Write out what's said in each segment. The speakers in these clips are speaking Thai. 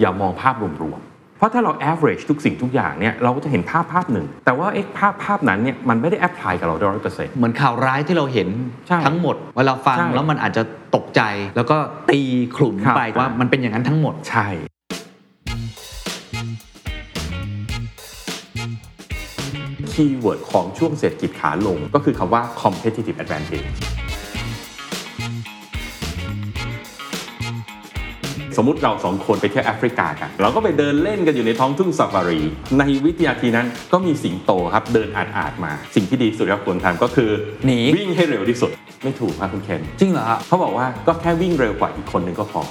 อย่ามองภาพรวมๆ เพราะถ้าเรา average ทุกสิ่งทุกอย่างเนี่ยเราก็จะเห็นภาพภาพหนึ่ง แต่ว่าเอ๊ะภาพภาพนั้นเนี่ยมันไม่ได้ apply กับเราร้อยเปอร์เซ็นต์เหมือนข่าวร้ายที่เราเห็นใช่ทั้งหมด เวลาฟังใช่แล้วมันอาจจะตกใจ แล้วก็ตีขลุ่มครับไปว่ามันเป็นอย่างนั้นทั้งหมดใช่ keyword ของช่วงเศรษฐกิจขาลงก็คือคำว่า competitive advantage สมมติเราสองคนไปเที่ยวแอฟริกากันเราก็ไปเดินเล่นกันอยู่ในท้องทุ่งซาฟารี ในวิทยาทีนั้นก็มีสิงโตครับเดินอาดอาดๆมา สิ่งที่ดีสุดครับควรทำก็คือหนีวิ่งให้เร็วที่สุดไม่ถูกครับคุณเคนจริงเหรอฮะเขาบอกว่าก็แค่วิ่งเร็วกว่าอีกคนหนึ่งก็พอ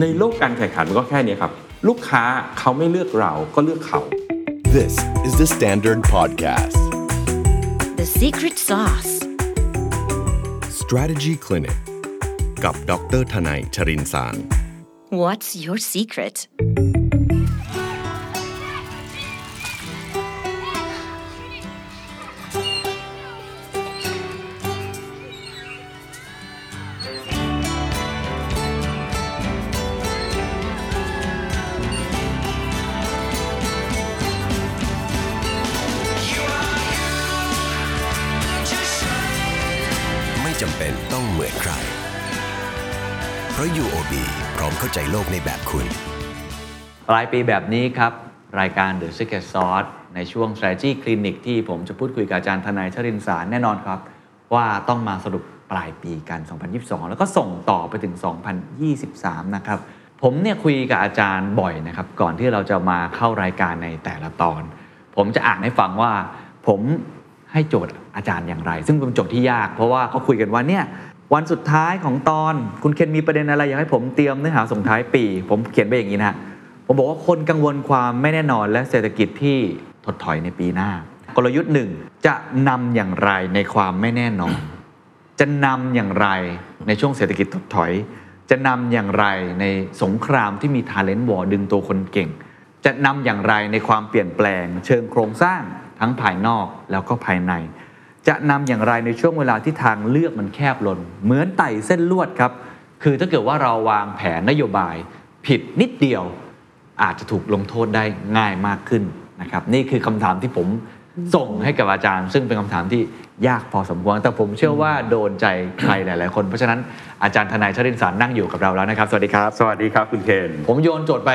ในโลกการแข่งขันมันก็แค่นี้ครับลูกค้าเขาไม่เลือกเราก็เลือกเขา This is the Standard Podcast. The secret sauce. Strategy Clinic กับดรทนายชรินสาร What's your secret? ใจโลกในแบบคุณ ปลายปีแบบนี้ครับ รายการ The Secret Sauce ในช่วง Strategy Clinic ที่ผมจะพูดคุยกับอาจารย์ทนายชรินสารแน่นอนครับ ว่าต้องมาสรุปปลายปีกัน 2022 แล้วก็ส่งต่อไปถึง 2023 นะครับ ผมเนี่ยคุยกับอาจารย์บ่อยนะครับ ก่อนที่เราจะมาเข้ารายการในแต่ละตอน ผมจะอ่านให้ฟังว่า ผมให้โจทย์อาจารย์อย่างไร ซึ่งเป็นโจทย์ที่ยาก เพราะว่าเขาคุยกันว่าเนี่ย วันสุดท้ายของตอนคุณเคนมีประเด็นอะไรอยากให้ผมเตรียมเนื้อหาส่งท้ายปี ผมเขียนไปอย่างนี้นะฮะผมบอกว่าคนกังวลความไม่แน่นอนและเศรษฐกิจที่ถดถอยในปีหน้า กลยุทธ์หนึ่งจะนำอย่างไรในความไม่แน่นอน จะนำอย่างไรในช่วงเศรษฐกิจถดถอย จะนำอย่างไรในสงครามที่มีทาเลนต์วอร์ดึงตัวคนเก่ง จะนำอย่างไรในความเปลี่ยนแปลง เชิงโครงสร้างทั้งภายนอกแล้วก็ภายใน จะนำอย่างไรในช่วงเวลาที่ทางเลือกมันแคบลง เหมือนไต่เส้นลวดครับ คือถ้าเกิดว่าเราวางแผนนโยบาย ผิดนิดเดียว อาจจะถูกลงโทษได้ง่ายมากขึ้นนะครับ นี่คือคำถามที่ผมส่งให้กับอาจารย์ ซึ่งเป็นคำถามที่ยากพอสมควรแต่ผมเชื่อว่าโดนใจใครหลาย ๆ คน เพราะฉะนั้นอาจารย์ทนายชรินสารนั่งอยู่กับเราแล้วนะครับ สวัสดีครับ สวัสดีครับคุณเคนผมโยนโจทย์ไป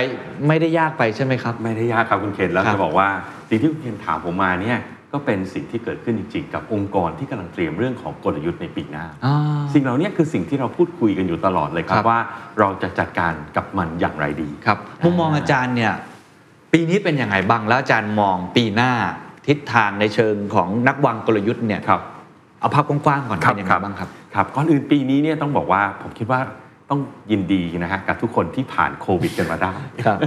ไม่ได้ยากไปใช่ไหมครับ ไม่ได้ยากครับคุณเคนแล้วครับจะบอกว่าสิ่งที่คุณเคนถามผมมาเนี่ย ก็เป็นสิ่งที่เกิดขึ้นจริงๆ กับองค์กรที่กำลังเตรียมเรื่องของกลยุทธ์ในปีหน้าอ่าสิ่งเหล่านี้คือสิ่งที่เราพูดคุยกันอยู่ตลอดเลยครัครับบว่าเราจะจัดการกับมันอย่างไรดีครับมุมมองอาจารย์เนี่ยปีนี้เป็นยังไงบ้างแล้วอาจารย์มองปีหน้าทิศทางในเชิงของนักวางกลยุทธ์เนี่ยครับเอาภาพกว้างๆก่อนครับเป็นยังคไงรับบ้างครับครับก่อนอื่นปีนี้เนี่ยต้องบอกว่าผมคิดว่า ต้องยินดีนะฮะกับทุกคนที่ผ่านโควิดกันมาได้ครับ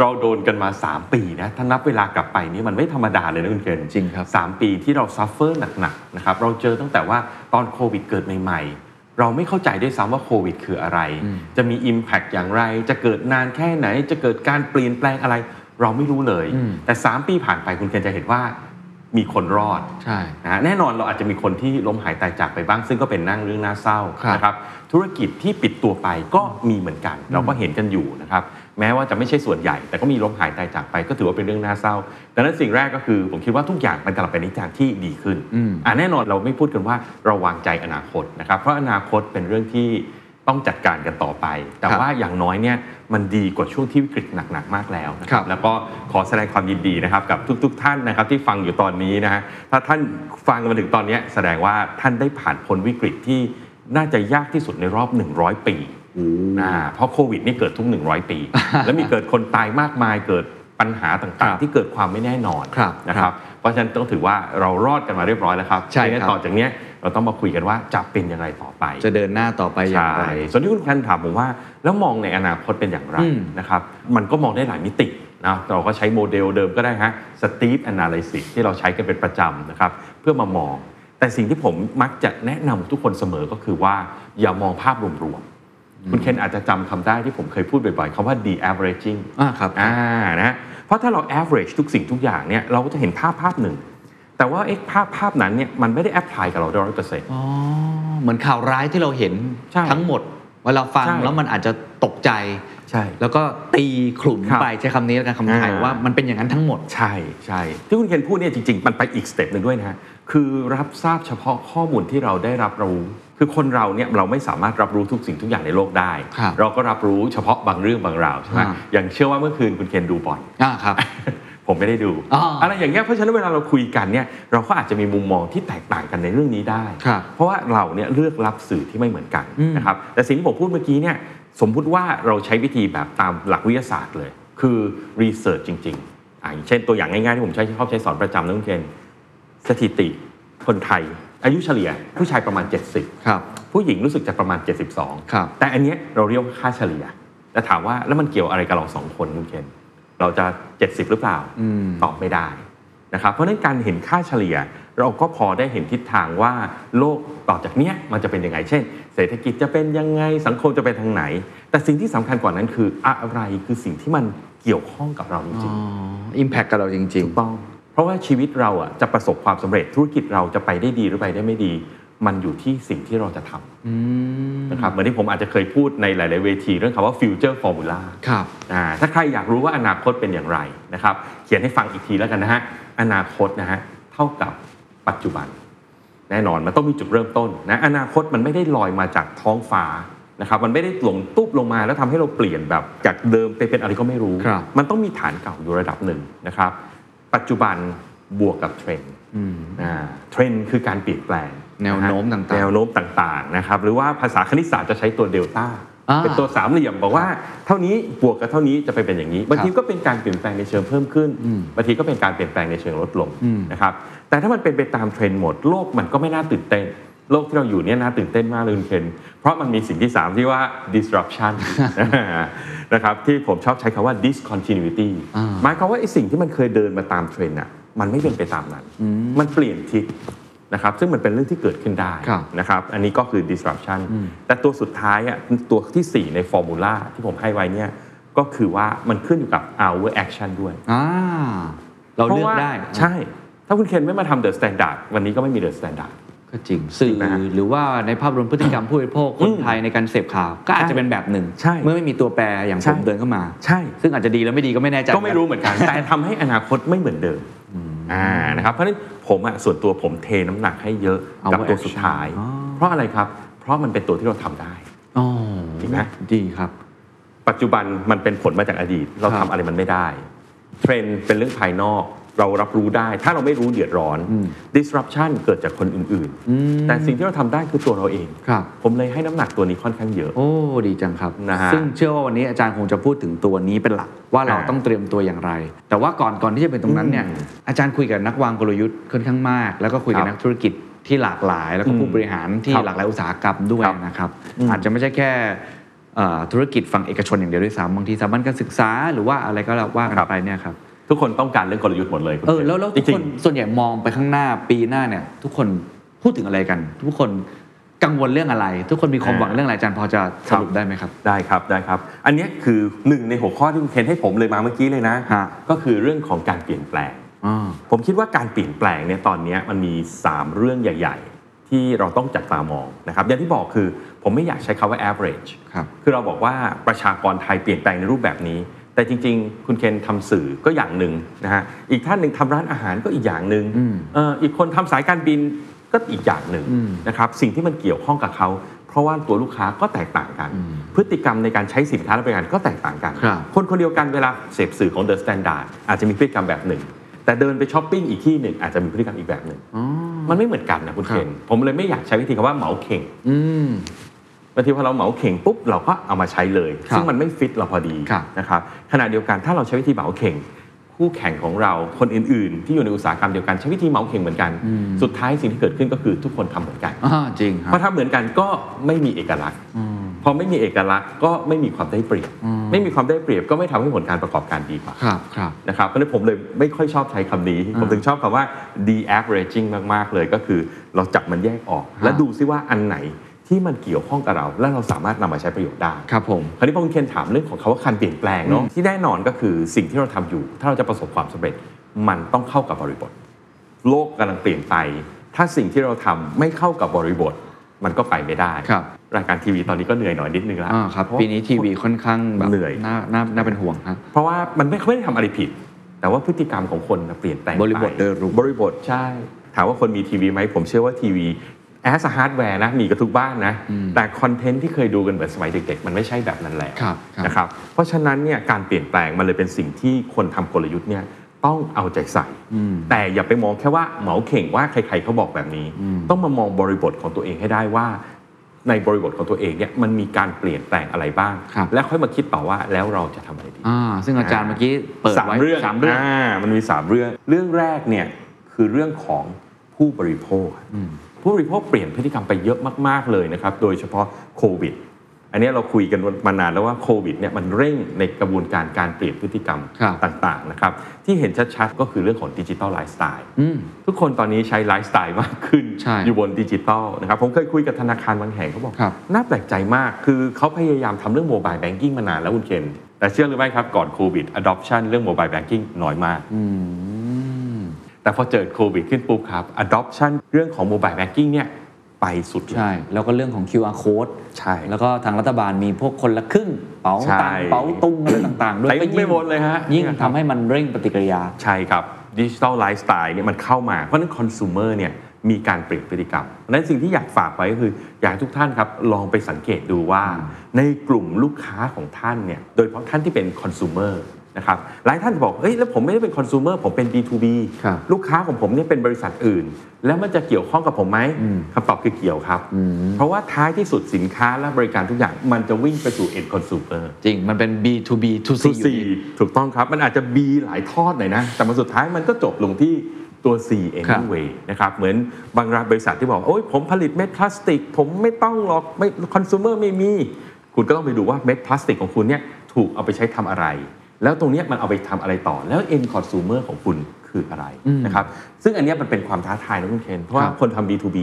เราโดนกันมา 3 ปีนะถ้านับเวลากลับไปนี่มันไม่ธรรมดาเลยนะคุณเคนจริงครับสามปีที่เรา suffer หนักๆนะครับเราเจอตั้งแต่ว่าตอนโควิดเกิดใหม่ ๆ เราไม่เข้าใจด้วยซ้ำว่าโควิดคืออะไร จะมี Impact อย่างไร จะเกิดนานแค่ไหน จะเกิดการเปลี่ยนแปลงอะไร เราไม่รู้เลยอืมแต่ 3 ปีผ่านไปคุณเคนจะเห็นว่า มีคนรอดใช่นะฮะแน่นอนเราอาจจะมีคนที่ล้มหายตายจากไปบ้าง ซึ่งก็เป็นนั่งเรื่องน่าเศร้าครับนะครับธุรกิจที่ปิดตัวไปก็มีเหมือนกัน เราก็เห็นกันอยู่นะครับแม้ว่าจะไม่ใช่ส่วนใหญ่ แต่ก็มีล้มหายตายจากไป ก็ถือว่าเป็นเรื่องน่าเศร้า ดังนั้นสิ่งแรกก็คือ ผมคิดว่าทุกอย่างมันกำลังไปในทิศทางที่ดีขึ้นอืมอะแน่นอนเราไม่พูดกันว่าเราวางใจอนาคตนะครับเพราะอนาคตเป็นเรื่องที่ ต้องจัดการกันต่อไป แต่ครับว่าอย่างน้อยเนี่ยมันดีกว่าช่วงที่วิกฤตหนักๆมากแล้วนะคครัรับบแล้วก็ขอแสดงความยินดีนะครับกับทุก ๆ ท่านนะครับที่ฟังอยู่ตอนนี้นะฮะถ้าท่านฟังมาถึงตอนนี้แสดงว่าท่านได้ผ่านพ้นวิกฤตที่น่าจะยากที่สุดในรอบ 100 ปีอ่าเพราะโควิดนี่เกิดทุก 100 ปี แล้วมีเกิดคนตายมากมายเกิดปัญหาต่างๆ ที่เกิดความไม่แน่นอนครับนะครับเพราะฉะนั้นต้องถือว่าเรารอดกันมาเรียบร้อยแล้วครับใช่ครับดังนั้นต่อจากเนี้ย เราต้องมาคุยกันว่าจะเป็นอย่างไรต่อไป จะเดินหน้าต่อไปอย่างไรใช่ส่วนที่คุณแพนถามผมว่า แล้วมองในอนาคตเป็นอย่างไรอืมนะครับมันก็มองได้หลายมิตินะเราก็ใช้โมเดลเดิมก็ได้ฮะ Steve Analysis ที่เราใช้กันเป็นประจำนะครับเพื่อมามอง แต่สิ่งที่ผมมักจะแนะนำทุกคนเสมอก็คือว่าอย่ามองภาพรวมๆคุณเคนอาจจะจำคำได้ที่ผมเคยพูดบ่อยๆคำว่า de-averaging อ่าครับอ่านะเพราะถ้าเรา average ทุกสิ่งทุกอย่างเนี่ยเราก็จะเห็นภาพภาพหนึ่ง แต่ว่าเอ๊ะภาพภาพนั้นเนี่ยมันไม่ได้ apply กับเราร้อยเปอร์เซ็นต์อ๋อเหมือนข่าวร้ายที่เราเห็นใช่ทั้งหมด เวลาฟังใช่แล้วมันอาจจะตกใจใช่แล้วก็ตีขลุ่มครับไปใช้คำนี้แล้วกันคำไทยอ่าว่ามันเป็นอย่างนั้นทั้งหมด ใช่ใช่ที่คุณเคนพูดเนี่ยจริง ๆ มันไปอีก step หนึ่งด้วยนะฮะคือรับทราบเฉพาะข้อมูลที่เราได้รับรู้ คือคนเราเนี่ยเราไม่สามารถรับรู้ทุกสิ่งทุกอย่างในโลกได้ครับเราก็รับรู้เฉพาะบางเรื่องบางราวใช่ไหมอ่าอย่างเชื่อว่าเมื่อคืนคุณเคนดูบอลอ่าครับ ผมไม่ได้ดูอ๋อออะไรอย่างเงี้ยเพราะฉะนั้นเวลาเราคุยกันเนี่ยเราก็อาจจะมีมุมมองที่แตกต่างกันในเรื่องนี้ได้ครับเพราะว่าเราเนี่ยเลือกรับสื่อที่ไม่เหมือนกันอืมนะครับแต่สิ่งที่ผมพูดเมื่อกี้เนี่ยสมมุติว่าเราใช้วิธีแบบตามหลักวิทยาศาสตร์เลย คือรีเสิร์ชจริงๆอ่าอย่างเช่นตัวอย่างง่ายๆที่ผมใช้ชอบใช้สอนประจำนะคุณเคนสถิติคนไทย อายุเฉลี่ยผู้ชายประมาณ 70ครับผู้หญิงรู้สึกจะประมาณ 72ครับแต่อันเนี้ยเราเรียกว่าค่าเฉลี่ยแต่ถามว่าแล้วมันเกี่ยวอะไรกับเราสองคนคุณเคน เราจะ 70 หรือเปล่าอืมตอบไม่ได้นะครับเพราะฉะนั้นการเห็นค่าเฉลี่ย เราก็พอได้เห็นทิศทางว่าโลกต่อจากเนี้ยมันจะเป็นยังไง เช่น เศรษฐกิจจะเป็นยังไงสังคมจะไปทางไหน แต่สิ่งที่สำคัญกว่านั้นคืออะไรคือสิ่งที่มันเกี่ยวข้องกับเราจอ๋ริงออิมแพคกับเราจริงๆถูกต้องเพราะว่าชีวิตเราอะจะประสบความสำเร็จธุรกิจเราจะไปได้ดีหรือไปได้ไม่ดี มันอยู่ที่สิ่งที่เราจะทำๆอืมนะครับเหมือนที่ผมอาจจะเคยพูดในหลาย ๆ เวทีเรื่องคำว่า future formula ครับอ่าถ้าใครอยากรู้ว่าอนาคตเป็นอย่างไรนะครับเขียนให้ฟังอีกทีแล้วกันนะฮะอนาคตนะฮะเท่ากับปัจจุบัน แน่นอนมันต้องมีจุดเริ่มต้นนะอนาคตมันไม่ได้ลอยมาจากท้องฟ้านะครับมันไม่ได้หลงตุ๊บลงมาแล้วทำให้เราเปลี่ยนแบบจากเดิมไปเป็นอะไรก็ไม่รู้ครับมันต้องมีฐานเก่าอยู่ระดับหนึ่งนะครับปัจจุบันบวกกับเทรนด์อืมอ่าเทรนด์คือการเปลี่ยนแปลง แนวโน้มะฮะต่างๆ แนวโน้มต่างๆนะครับหรือว่าภาษาคณิตศาสตร์จะใช้ตัวเดลต้าอ่าเป็นตัวสามเหลี่ยมบอกว่าเท่านี้บวกกับเท่านี้จะไปเป็นอย่างนี้บางทีก็เป็นการเปลี่ยนแปลงในเชิงเพิ่มขึ้นอืมบางทีก็เป็นการเปลี่ยนแปลงในเชิงลดลงอืมนะครับแต่ถ้ามันเป็นไปตามเทรนด์หมดโลกมันก็ไม่น่าตื่นเต้นโลกที่เราอยู่เนี่ยน่าตื่นเต้นมากเลยคุณเคนเพราะมันมีสิ่งที่สามที่ว่า disruption นะครับที่ผมชอบใช้คำว่า discontinuity อ่าหมายความว่าไอ้สิ่งที่มันเคยเดินมาตามเทรนด์อะมันไม่เป็นไปตามนั้น มันเปลี่ยนทิศ นะครับซึ่งมันเป็นเรื่องที่เกิดขึ้นได้ครับนะครับอันนี้ก็คือ disruption แต่ตัวสุดท้ายอะตัวที่ 4 ในฟอร์มูลาที่ผมให้ไว้เนี่ยก็คือว่ามันขึ้นอยู่กับ our action ด้วยอ่าเราเลือกพะว่ได้ ใช่ ถ้าคุณเคนไม่มาทำ the standard วันนี้ก็ไม่มี the standard ก็จริงสื่อนะฮะหรือว่าในภาพรวมพฤติกรรมผู้บริโภคคอืนมไทยในการเสพข่าว ก็อาจจะเป็นแบบหนึ่งใช่เมื่อไม่มีตัวแปรอย่างใช่ผมเดินเข้ามา ใช่ ซึ่งอาจจะดีแล้วไม่ดีก็ไม่แน่ใจก็ไม่รู้เหมือนกัน แต่ทำให้อนาคตไม่เหมือนเดิม อ่านะครับเพราะฉะนั้นผมอะส่วนตัวผมเทน้ำหนักให้เยอะเอากับไว้ตัวสุดท้ายอ๋อเพราะอะไรครับ เพราะมันเป็นตัวที่เราทำได้อ๋อจริงไหมดีครับ ปัจจุบันมันเป็นผลมาจากอดีต เราคทำรับอะไรมันไม่ได้ เทรนด์เป็นเรื่องภายนอก เรารับรู้ได้ ถ้าเราไม่รู้เดือดร้อนอืม disruption เกิดจากคนอื่นอืมๆแต่สิ่งที่เราทำได้คือตัวเราเองครับผมเลยให้น้ำหนักตัวนี้ค่อนข้างเยอะ โอ้ดีจังครับนะฮะซึ่งเชื่อว่าวันนี้อาจารย์คงจะพูดถึงตัวนี้เป็นหลัก ว่าเราอ่าต้องเตรียมตัวอย่างไร แต่ว่าก่อนก่อนที่จะเป็นตรงนั้นเนี่ยอืมอาจารย์คุยกับนักวางกลยุทธ์ค่อนข้างมาก แล้วก็คุยกับครับนักธุรกิจที่หลากหลาย แล้วก็อืมผู้บริหารที่ครับหลากหลายอุตสาหกรรมด้วยครับนะครับอืมอาจจะไม่ใช่แค่เอ่อธุรกิจฝั่งเอกชนอย่างเดียวด้วยซ้ำบางทีสถาบันการศึกษาหรือว่าอะไรก็แล้วว่ากันไปเนี่ยครับ ทุกคนต้องการเรื่องกลยุทธ์หมดเลยคุณเออคนแล้วแล้วจทุกริคงนส่วนใหญ่มองไปข้างหน้าปีหน้าเนี่ย ทุกคนพูดถึงอะไรกัน ทุกคนกังวลเรื่องอะไร ทุกคนมีความหวังเรื่องอะไรอาจารย์พอจะสรุปได้ไหมครับๆได้ครับได้ครับ อันเนี้ยคือหนึ่งในหัวข้อที่คุณเคนให้ผมเลยมาเมื่อกี้เลยนะฮะ ก็คือเรื่องของการเปลี่ยนแปลง อ่า ผมคิดว่าการเปลี่ยนแปลงเนี่ยตอนเนี้ยมันมี 3 เรื่องใหญ่ ๆ ที่เราต้องจับตามองนะครับอย่างที่บอกคือผมไม่อยากใช้คาว่า average ครับ คือเราบอกว่าประชากรไทยเปลี่ยนแปลงในรูปแบบนี้ แต่จริง ๆ คุณเคนทำสื่อก็อย่างหนึ่งนะฮะอีกท่านหนึ่งทำร้านอาหารก็อีกอย่างหนึ่งอืมเอ่ออีกคนทำสายการบินก็อีกอย่างหนึ่งอืมนะครับสิ่งที่มันเกี่ยวข้องกับเขา เพราะว่าตัวลูกค้าก็แตกต่างกัน พฤติกรรมในการใช้สินค้าและบริการก็แตกต่างกันครับคนคนเดียวกันเวลาเสพสื่อของ The Standard อาจจะมีพฤติกรรมแบบหนึ่ง แต่เดินไปช้อปปิ้งอีกที่หนึ่งอาจจะมีพฤติกรรมอีกแบบหนึ่งอ๋อมันไม่เหมือนกันนะคุณครัเคบนผมเลยไม่อยากใช้วิธีคำว่าเหมาเข่งอืม บางทีพอเราเหมาเข่งปุ๊บเราก็เอามาใช้เลยครับซึ่งมันไม่ฟิตเราพอดีครับนะครับขณะเดียวกันถ้าเราใช้วิธีเหมาเข่งคู่แข่งของเราคนอื่น ๆ ที่อยู่ในอุตสาหกรรมเดียวกันใช้วิธีเหมาเข่งเหมือนกัน สุดท้ายสิ่งที่เกิดขึ้นก็คือทุกคนทำเหมือนกันอ่าจริงครัพอบทำเหมือนกันก็ไม่มีเอกลักษณ์อืมพอไม่มีเอกลักษณ์ก็ไม่มีความได้เปรียบอืมไม่มีความได้เปรียบก็ไม่ทำให้ผลการประกอบการดีกว่าครับครับนะครับเพราะฉะนั้นผมเลยไม่ค่อยชอบใช้คำนี้ ผมถึงชอบคำว่า de-averaging มาก ๆ เลยก็คือเราจับมันแยกออก และดูซิว่าอันไหน ที่มันเกี่ยวข้องกับเรา และเราสามารถนำมาใช้ประโยชน์ได้ครับผมคราวนี้พอคุณเคนถามเรื่องของคาว่าการเปลี่ยนแปลงเนาะที่แน่นอนก็คือสิ่งที่เราทำอยู่ ถ้าเราจะประสบความสำเร็จมันต้องเข้ากับบริบท โลกกำลังเปลี่ยนไป ถ้าสิ่งที่เราทำไม่เข้ากับบริบท มันก็ไปไม่ได้ครับรายการทีวีตอนนี้ก็เหนื่อยหน่อยนิดนึงแล้วอ่าครับปีนี้ทีวีค่อนข้างแบบเหนื่อยน่าน่าน่าเป็นห่วงครับเพราะว่ามันไม่ไม่ได้ทำอะไรผิด แต่ว่าพฤติกรรมของคนน่ะเปลี่ยนแปลงไปบริบทโดยรวมบริบทใช่ถามว่าคนมีทีวีไหมผมเชื่อว่าทีวี as hardware นะมีกับทุกบ้านนะอืมแต่คอนเทนต์ที่เคยดูกันเหมือนสมัยเด็กๆ มันไม่ใช่แบบนั้นแล้วครับครับนะครับเพราะฉะนั้นเนี่ยการเปลี่ยนแปลงมันเลยเป็นสิ่งที่คนทำกลยุทธ์เนี่ยต้องเอาใจใส่อืมแต่อย่าไปมองแค่ว่าเหมาเข่งว่าใครๆเขาบอกแบบนี้อืมต้องมามองบริบทของตัวเองให้ได้ว่า ในบริบทของตัวเองเนี่ยมันมีการเปลี่ยนแปลงอะไรบ้างครับแล้วค่อยมาคิดต่อว่าแล้วเราจะทำอะไรดีอ่าซึ่งอาจารย์เมื่อกี้เปิดสามไว้เรื่องสามเรื่องามันมีสามเรื่อง เรื่องแรกเนี่ยคือเรื่องของผู้บริโภคอืม ผู้บริโภคเปลี่ยนพฤติกรรมไปเยอะมาก ๆ เลยนะครับ โดยเฉพาะโควิด อันนี้เราคุยกันมานานแล้วว่าโควิดเนี่ยมันเร่งในกระบวนการการเปลี่ยนพฤติกรรมครับต่าง ๆ นะครับ ที่เห็นชัด ๆ ก็คือเรื่องของ digital lifestyle อืมทุกคนตอนนี้ใช้ไลฟ์สไตล์มากขึ้นใช่อยู่บนดิจิตอลนะครับ ผมเคยคุยกับธนาคารบางแห่งเขาบอกครับน่าแปลกใจมาก คือเขาพยายามทำเรื่อง mobile banking มานานแล้วคุณเคนแต่เชื่อหรือไม่ครับก่อนโควิด adoption เรื่อง mobile banking น้อยมากอืม แต่พอเจอโควิดขึ้นปุ๊บครับ adoption เรื่องของ mobile banking เนี่ยไปสุดเลยใช่ แล้วก็เรื่องของ QR code ใช่ แล้วก็ทางรัฐบาลมีพวกคนละครึ่ง เป๋าใช่ตังค์เป๋าตุงอะไรต่างๆ ด้วยเต็มก็ไปหมดเลยฮะยิ่งเนี่ยครับทำให้มันเร่งปฏิกิริยา ใช่ครับ digital lifestyle เนี่ยมันเข้ามา เพราะฉะนั้นคอน sumer เนี่ยมีการเปลี่ยนพฤติกรรมเพราะฉะนั้นสิ่งที่อยากฝากไว้ก็คือ อยากให้ทุกท่านครับลองไปสังเกตดูว่า ในกลุ่มลูกค้าของท่านเนี่ยโดยเฉพาะท่านที่เป็นคอน sumer นะครับหลายท่านจะบอกเฮ้ยแล้วผมไม่ได้เป็นคอน sumer ผมเป็น B2B ครับลูกค้าของผมเนี่ยเป็นบริษัทอื่น แล้วมันจะเกี่ยวข้องกับผมไหมอืมคำตอบคือเกี่ยวครับอืมเพราะว่าท้ายที่สุดสินค้าและบริการทุกอย่างมันจะวิ่งไปสู่ end consumer จริง มันเป็น B to B to C ตัวอยู่ C ดีถูกต้องครับ มันอาจจะ B หลายทอดหน่อยนะ แต่มันสุดท้ายมันก็จบลงที่ตัว C anyway นะครับ เหมือนบางรายบริษัทที่บอกโอ้ยผมผลิตเม็ดพลาสติก ผมไม่ต้องหรอกไม่คอน sumer ไม่มี คุณก็ต้องไปดูว่าเม็ดพลาสติกของคุณเนี่ยถูกเอาไปใช้ทำอะไร แล้วตรงเนี้ยมันเอาไปทำอะไรต่อ แล้ว end consumer ของคุณคืออะไรอืมนะครับซึ่งอันเนี้ยมันเป็นความท้าทายนะคุณเคนเพราะว่าครับคนทำ B2B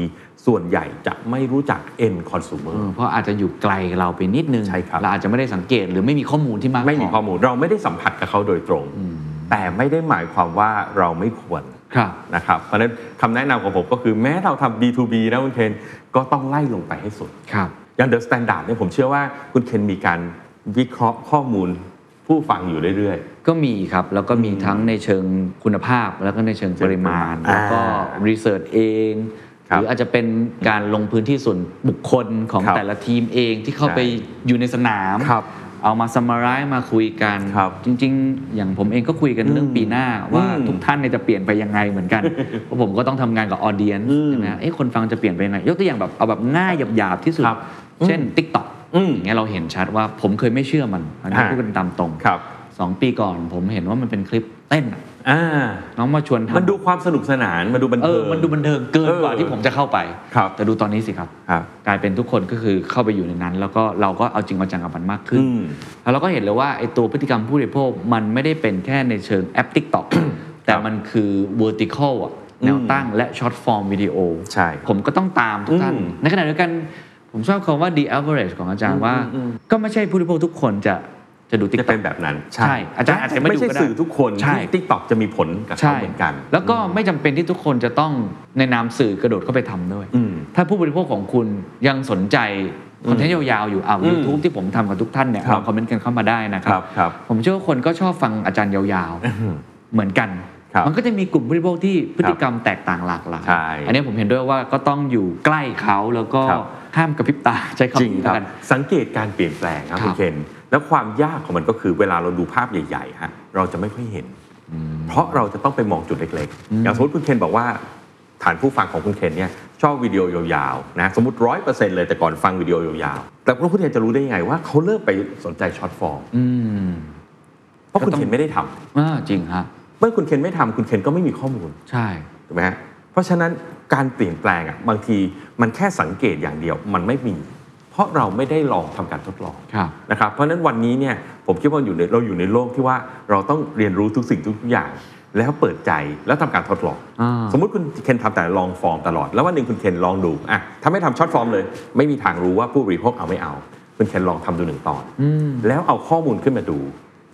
ส่วนใหญ่จะไม่รู้จัก end consumer เออเพราะอาจจะอยู่ไกลเราไปนิดนึงใช่ครับเราอาจจะไม่ได้สังเกตหรือไม่มีข้อมูลที่มากไม่มีพข้อมูลเราไม่ได้สัมผัสกับเขาโดยตรงอืมแต่ไม่ได้หมายความว่าเราไม่ควรครับนะครับเพราะฉะนั้นคำแนะนำของผมก็คือแม้เราทำ B2B นะคุณเคนก็ต้องไล่ลงไปให้สุดครับอย่าง The Standard เนี่ยผมเชื่อว่าคุณเคนมีการวิเคราะห์ข้อมูล ผู้ฟังอยู่เรื่อย ก็มีครับ แล้วก็มีทั้งในเชิงคุณภาพแล้วก็ในเชิงปริมาณอ่าแล้วก็รีเสิร์ชเองครัหบรืออาจจะเป็นการลงพื้นที่ส่วนบุคคลของครับแต่ละทีมเองที่เข้าใช่ไปอยู่ในสนามครับเอามาซัมมาไรซ์มาคุยกันครับจริง ๆ อย่างผมเองก็คุยกันเรื่องปีหน้า ว่าอืมทุกท่านเนี่ยจะเปลี่ยนไปยังไงเหมือนกัน เพราะผมก็ต้องทำงานกับออเดียนอืมใช่ไหมเอ๊ะคนฟังจะเปลี่ยนไปยังไง ยกตัวอย่างแบบเอาแบบง่ายหยาบๆที่สุดครับเช่น TikTok อืมอย่าง เงี้ยเราเห็นชัดว่าผมเคยไม่เชื่อมันอันนี้ฮะพูดกันตามตรงครับสองปีก่อนผมเห็นว่ามันเป็นคลิปเต้นอะอ่าน้องมาชวนทำมันดูความสนุกสนานมันดูบันเอเทิองมันดูบันเทิงเกินเออกว่าที่ผมจะเข้าไปครับแต่ดูตอนนี้สิครับครับ กลายเป็นทุกคนก็คือเข้าไปอยู่ในนั้น แล้วก็เราก็เอาจริงเอาจังกับมันมากขึ้นอืมแล้วเราก็เห็นเลยว่าไอ้ตัวพฤติกรรมผู้บริโภคมันไม่ได้เป็นแค่ในเชิงแอป TikTok แต่มันคือ vertical อะแนวตั้งและ short form วิดีโอใช่ผมก็ต้องตามทุกท่านอืมในขณะเดียวกัน ผมชอบคำว่า the average ของอาจารย์ว่าอืมอืมก็ไม่ใช่ผู้บริโภคทุกคนจะจะดูจะ TikTok เป็นแบบนั้น ใช่ อาจารย์อาจจะไม่ดูใช่ก็ได้สื่อทุกคนใช่ที่ TikTok จะมีผลกับเขาใช่เหมือนกัน แล้วก็ไม่จำเป็นที่ทุกคนจะต้องในนามสื่อกระโดดเข้าไปทำด้วยอืมถ้าผู้บริโภคของคุณยังสนใจคอนเทนต์ยาวๆอยู่อ่าอืมยูทูบที่ผมทำกับทุกท่านเนี่ยครับลองคอมเมนต์กันเข้ามาได้นะคครัรับครับ ผมเชื่อว่าคนก็ชอบฟังอาจารย์ยาวๆเหมือนกันครับมันก็จะมีกลุ่มผู้บริโภคที่พฤติกรรมแตกต่างหลากหลายใช่อันนี้ผมเห็นด้วยว่าก็ต้องอยู่ใกล้เขาแล้วก็ครับ ห้ามกระพริบตาใช้คำจริงนี้ครัแล้วบ กัน สังเกตการเปลี่ยนแปลงครับครับ คุณเคนแล้วความยากของมันก็คือเวลาเราดูภาพใหญ่ๆฮะเราจะไม่ค่อยเห็น เพราะเราจะต้องไปมองจุดเล็กๆ อย่างสมมติคุณเคนบอกว่า ฐานผู้ฟังของคุณเคนเนี่ยชอบวิดีโอยาวๆนะสมมติร้อยเปอร์เซ็นต์เลยแต่ก่อนฟังวิดีโอยาวๆแต่คุณเคนจะรู้ได้ยังไงว่าเขาเริ่มไปสนใจ short form อืมเพราะคุณก็ต้องเคนไม่ได้ทำอ่าจริงฮะเมื่อคุณเคนไม่ทำคุณเคนก็ไม่มีข้อมูลใช่ ถูกไหมฮะเพราะฉะนั้น การเปลี่ยนแปลงอะบางทีมันแค่สังเกตอย่างเดียวมันไม่มี เพราะเราไม่ได้ลองทำการทดลองครับนะครับเพราะฉะนั้นวันนี้เนี่ยผมคิดว่าอยู่ในเราอยู่ในโลกที่ว่าเราต้องเรียนรู้ทุกสิ่งทุกอย่างแล้วเปิดใจแล้วทำการทดลองอ่าสมมุติคุณเคนทำแต่ long form ตลอด แล้ววันหนึ่งคุณเคนลองดูอะถ้าไม่ทำ short form เลย ไม่มีทางรู้ว่าผู้บริโภคเอาไม่เอา คุณเคนลองทำดูหนึ่งตอนอืมแล้วเอาข้อมูลขึ้นมาดู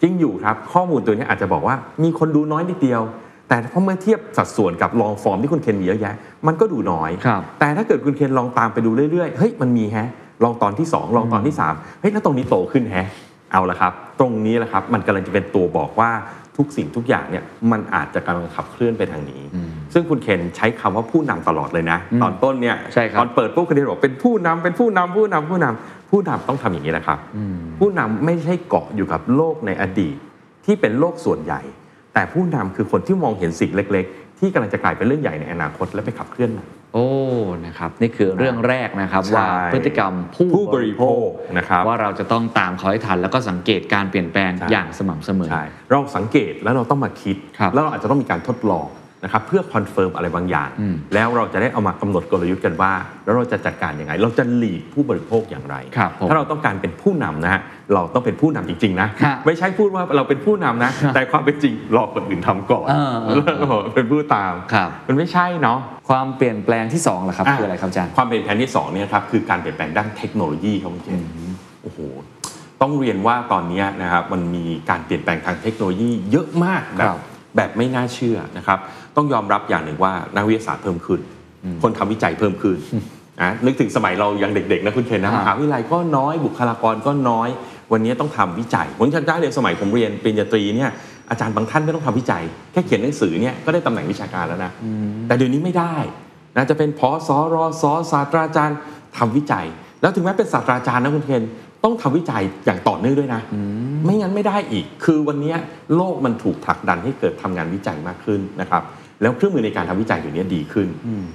จริงอยู่ครับ ข้อมูลตัวนี้อาจจะบอกว่ามีคนดูน้อยนิดเดียว แต่พอเมื่อเทียบสัดส่วนกับ long form ที่คุณเคนมีเยอะแยะ มันก็ดูน้อยครับแต่ถ้าเกิดคุณเคนลองตามไปดูเรื่อยๆ เฮ้ยมันมีแฮะ ลองตอนที่ 2 ลองตอนที่ 3 เฮ้ยแล้วตรงนี้โตขึ้นแฮะ เอาละครับ ตรงนี้แหละครับ มันกำลังจะเป็นตัวบอกว่าทุกสิ่งทุกอย่างเนี่ยมันอาจจะกำลังขับเคลื่อนไปทางนี้ ซึ่งคุณเคนใช้คำว่าผู้นำตลอดเลยนะอืมตอนต้นเนี่ยใช่ครับตอนเปิดปุ๊บคุณเคนบอกเป็นผู้นำเป็นผู้นำผู้นำผู้นำผู้นำต้องทำอย่างนี้แหละครับ ผู้นำไม่ใช่เกาะอยู่กับโลกในอดีตที่เป็นโลกส่วนใหญ่ แต่ผู้นำคือคนที่มองเห็นสิ่งเล็ก ๆ ที่กำลังจะกลายเป็นเรื่องใหญ่ในอนาคตและไปขับเคลื่อนมันโอ้ นะครับ นี่คือเรื่องแรกนะครับใช่ว่าพฤติกรรมผู้ผู้บริโภคนะครับว่าเราจะต้องตามเขาให้ทัน แล้วก็สังเกตการเปลี่ยนแปลงใช่อย่างสม่ำเสมอใช่เราสังเกตแล้วเราต้องมาคิดครับแล้วเราอาจจะต้องมีการทดลอง นะครับเพื่อ confirm อะไรบางอย่างอืมแล้วเราจะได้เอามากำหนดกลยุทธ์กันว่า แล้วเราจะจัดการยังไง เราจะ lead ผู้บริโภคอย่างไรครับผมถ้าเราต้องการเป็นผู้นำนะฮะเราต้องเป็นผู้นำจริง ๆนะฮะไม่ใช่พูดว่าเราเป็นผู้นำนะ แต่ความเป็นจริงรอคนอื่นทำก่อนเออเออแล้วเราเป็นผู้ตามครับมันไม่ใช่เนาะความเปลี่ยนแปลงที่2ล่ะครับอะคืออะไรครับอาจารย์ความเปลี่ยนแปลงที่สองเนี่ยครับคือการเปลี่ยนแปลงด้านเทคโนโลยีครับคุณเจนโอ้โหต้องเรียนว่าตอนนี้นะครับมันมีการเปลี่ยนแปลงทางเทคโนโลยีเยอะมากแบครับบแบบไม่น่าเชื่อนะครับ ต้องยอมรับอย่างหนึ่งว่านักวิทยาศาสตร์เพิ่มขึ้น คนทำวิจัยเพิ่มขึ้นนะนึกถึงสมัยเรายังเด็กๆนะคุณเคนนะฮะมหาวิทยาลัยก็น้อยบุคลากรก็น้อย วันนี้ต้องทำวิจัยผมจำได้เลยสมัยผมเรียนปริญญาตรีเนี่ยอาจารย์บางท่านไม่ต้องทำวิจัย แค่เขียนหนังสือเนี่ยก็ได้ตำแหน่งวิชาการแล้วนะแต่เดี๋ยวนี้ไม่ได้นะจะเป็นพอสอรอสอศาสตราจารย์ทำวิจัย แล้วถึงแม้เป็นศาสตราจารย์นะคุณเคนต้องทำวิจัยอย่างต่อเนื่องด้วยนะ ไม่งั้นไม่ได้อีก คือวันนี้โลกมันถูกผลักดันให้เกิดทำงานวิจัยมากขึ้นนะครับ แล้วเครื่องมือในการทำวิจัยอยู่นี้ดีขึ้น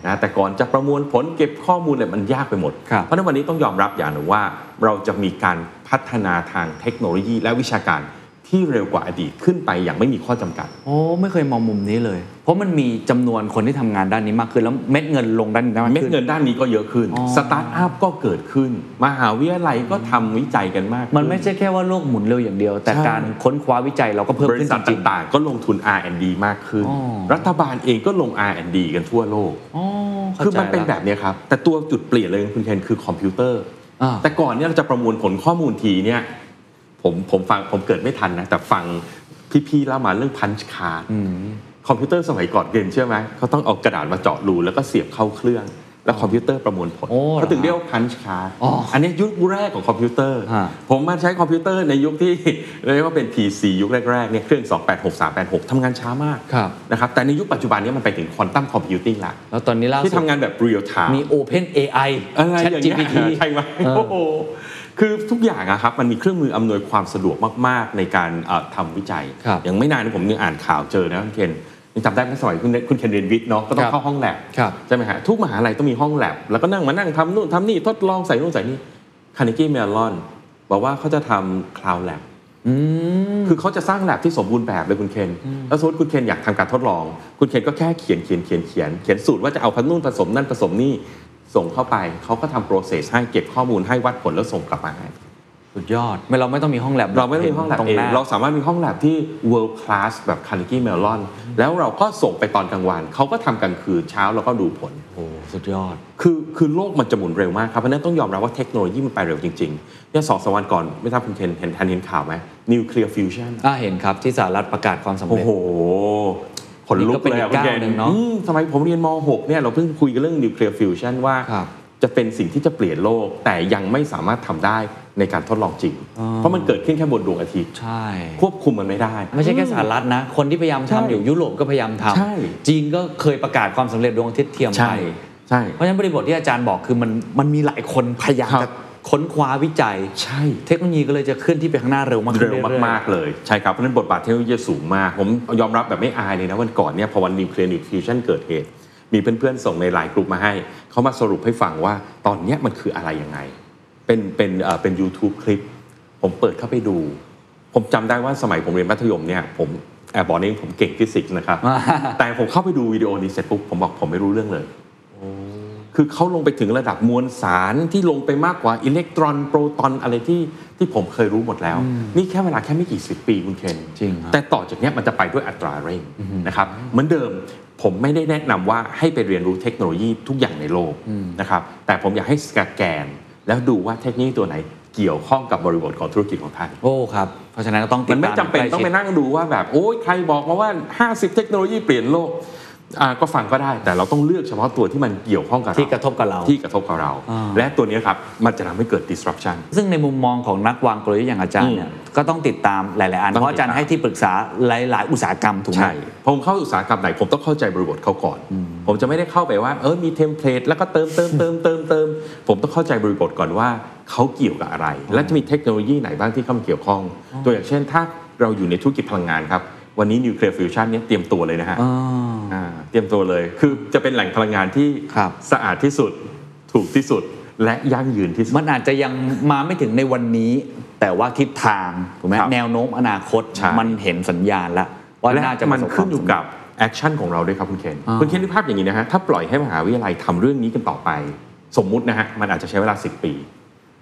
นะแต่ก่อนจะประมวลผลเก็บข้อมูลเนี่ยมันยากไปหมดครับเพราะฉะนั้นวันนี้ต้องยอมรับอย่างหนึ่งว่า เราจะมีการพัฒนาทางเทคโนโลยีและวิชาการ ที่เร็วกว่าอดีตขึ้นไปอย่างไม่มีข้อจำกัด โอ้ไม่เคยมองมุมนี้เลย เพราะมันมีจำนวนคนที่ทำงานด้านนี้มากขึ้น แล้วเม็ดเงินลงด้านนี้มากขึ้น เม็ดเงินด้านนี้ก็เยอะขึ้นอ๋อสตาร์ทอัพก็เกิดขึ้น มหาวิทยาลัยก็ทำวิจัยกันมากขึ้น มันไม่ใช่แค่ว่าโลกหมุนเร็วอย่างเดียว แต่ใช่การค้นคว้าวิจัยเราก็เพิ่มขึ้นจริง บริษัทต่างๆก็ลงทุน R&D มากขึ้นอ๋อรัฐบาลเองก็ลง R&D กันทั่วโลกๆอ๋อเข้าใจแล้ว คือมันเป็นแบบเนี้ยครับแต่ตัวจุดเปลี่ยนเลยคุณเคนคือคอมพิวเตอร์อ่าแต่ก่อนเนี่ยเราจะประมวลผลข้อมูลทีเนี่ย ผมผมฟังผมเกิดไม่ทันนะ แต่ฟังพี่ๆเล่ามาเรื่อง punch card อืมคอมพิวเตอร์สมัยก่อนเรียนเชื่อไหมเขาต้องเอากระดาษมาเจาะรูแล้วก็เสียบเข้าเครื่อง แล้วคอมพิวเตอร์ประมวลผลโอ้เหรอเขาถึงเรียกว่า punch card อ๋ออันนี้ยุคแรกของคอมพิวเตอร์ฮะผมมาใช้คอมพิวเตอร์ในยุคที่เรียกว่าเป็น PC ยุคแรกๆเนี่ยเครื่อง 286 386ทำงานช้ามากครับนะครับแต่ในยุคปัจจุบันเนี้ยมันไปถึง quantum computing ละแล้วตอนนี้ล่าสุดที่ทำงานแบบ real time มี Open AI อะไรอย่างเงี้ย ChatGPT ใช่ไหมเออโอ้โห คือทุกอย่างอะครับมันมีเครื่องมืออำนวยความสะดวกมาก ๆ ในการเอ่อทำวิจัยครับอย่างไม่นานผมยังอ่านข่าวเจอนะคุณเคนยังจำได้ไหมสมัยคุณคุณเคนเรียนวิทย์เนาะก็ต้องเข้าห้องแลบครับใช่ไหมฮะทุกมหาลัยต้องมีห้องแลบแล้วก็นั่งมานั่งทำนู่นทำนี่ทดลองใส่นู่นใส่นี่ Carnegie Mellon บอกว่าเขาจะทำ cloud lab อืมคือเขาจะสร้างแลบที่สมบูรณ์แบบเลยคุณเคน แล้วสมมติคุณเคนอยากทำการทดลอง คุณเคนก็แค่เขียนเขียนเขียนเขียนเขียนสูตรว่าจะเอาพันนู่นผสมนั่นผสมนี่ ส่งเข้าไปเขาก็ทำโปรเซสให้เก็บข้อมูลให้วัดผลแล้วส่งกลับมาให้สุดยอดไม่เราไม่ต้องมีห้องแลบเราไม่ได้มีห้องแลบตรงเองหน้าเราสามารถมีห้องแลบที่ world class แบบ Carnegie Mellon แล้วเราก็ส่งไปตอนกลางวันเขาก็ทำกลางคืนเช้าแล้วก็ดูผลโอ้สุดยอด คือคือโลกมันจะหมุนเร็วมากครับเพราะฉะนั้นต้องยอมรับว่าเทคโนโลยีมันไปเร็วจริงๆเนี่ยสองสามวันก่อน ไม่ทราบคุณเคนเห็นทันเห็นข่าวไหม nuclear fusion อ่าเห็นครับ ที่สหรัฐประกาศความสำโอ้เร็จโห ขนลุกเลยนี่ก็เป็นอีกอะคุณเคนก้าวหนึ่งเนอะอืมสมัยผมเรียนม .6 เนี่ยเราเพิ่งคุยกันเรื่อง nuclear fusion ว่าครับจะเป็นสิ่งที่จะเปลี่ยนโลก แต่ยังไม่สามารถทำได้ในการทดลองจริงอ๋อเพราะมันเกิดขึ้นแค่บนดวงอาทิตย์ใช่ควบคุมมันไม่ได้ ไม่ใช่แค่สหรัฐนะ คนที่พยายามใช่ทำอยู่ยุโรปก็พยายามทใช่ำจีนก็เคยประกาศความสำเร็จดวงอาทิตย์เทียมใช่ไปใช่เพราะฉะนั้นบริบทที่อาจารย์บอกคือมันมันมีหลายคนพยายามครัจะบ ค้นคว้าวิจัย ใช่ เทคโนโลยีก็เลยจะเคลื่อนที่ไปข้างหน้าเร็วมากขึ้นเรื่อยๆ เร็วมากๆเลย ใช่ครับ เพราะฉะนั้นบทบาทเทคโนโลยีสูงมาก ผมยอมรับแบบไม่อายเลยนะวันก่อนเนี่ยพอวันนิวเคลียร์นิวฟิวชั่นเกิดเหตุ มีเพื่อนๆ ส่งในไลน์กลุ่มมาให้ เขามาสรุปให้ฟังว่าตอนเนี้ยมันคืออะไรยังไง เป็นเป็นเอ่อเป็น YouTube คลิป ผมเปิดเข้าไปดู ผมจำได้ว่าสมัยผมเรียนมัธยมเนี่ยผมแอบบอกเองผมเก่งฟิสิกส์นะครับแต่ผมเข้าไปดูวิดีโอนี้เสร็จปุ๊บผมบอกผมไม่รู้เรื่องเลย คือเขาลงไปถึงระดับมวลสารที่ลงไปมากกว่าอิเล็กตรอนโปรตอนอะไรที่ที่ผมเคยรู้หมดแล้ว นี่แค่เวลาแค่ไม่กี่สิบปีคุณเคนจริงครับแต่ต่อจากเนี้ยมันจะไปด้วยอัตราเร่งนะครับเหมือนเดิมผมไม่ได้แนะนำว่าให้ไปเรียนรู้เทคโนโลยีทุกอย่างในโลกนะครับแต่ผมอยากให้สแกน แล้วดูว่าเทคโนโลยีตัวไหนเกี่ยวข้องกับบริบทของธุรกิจของท่านโอ้ครับราะฉะนั้นก็ต้องติดมันไม่ตามจำเป็นใกล้ชิดต้องไปนั่งดูว่าแบบโอ้ยใครบอกมาว่า 50 เทคโนโลยีเปลี่ยนโลกอ่า ก็ฟังก็ได้แต่เราต้องเลือกเฉพาะตัวที่มันเกี่ยวข้องกับเราที่กระทบกับเราที่กระทบกับเราอ่าและตัวนี้ครับมันจะทำให้เกิด disruption ซึ่งในมุมมองของนักวางกลยุทธ์อย่างอาจารย์เนี่ยอืมก็ต้องติดตามหลาย ๆ อันต้องเพราะอาจารย์ติดตามให้ที่ปรึกษาหลาย ๆ อุตสาหกรรมถูกไหมใช่ผมเข้าอุตสาหกรรมไหนผมต้องเข้าใจบริบทเขาก่อน ผมจะไม่ได้เข้าไปว่าเออมีเทมเพลตแล้วก็เติมเติมเติมเติมเติมผมต้องเข้าใจบริบทก่อนว่าเขาเกี่ยวกับอะไร และจะมีเทคโนโลยีไหนบ้างที่เข้ามาเกี่ยวข้อง ตัวอย่างเช่นถ้าเราอยู่ในธุรกิจพลังงานครับ วันนี้นิวเคลียร์ฟิวชันเนี่ยเตรียมตัวเลยนะฮะอ๋ออ่าเตรียมตัวเลย คือจะเป็นแหล่งพลังงานที่ครับสะอาดที่สุดถูกที่สุดและยั่งยืนที่สุด มันอาจจะยังมาไม่ถึงในวันนี้ แต่ว่าทิศทางถูกไหมครับแนวโน้มอนาคตใช่มันเห็นสัญญาณแล้วว่าและน่าจะประสบความสำเร็จกับ action ของเราด้วยครับคุณเคนอ่าคุณเคนนึกภาพอย่างนี้นะฮะถ้าปล่อยให้มหาวิทยาลัยทำเรื่องนี้กันต่อไป สมมุตินะฮะมันอาจจะใช้เวลา 10 ปี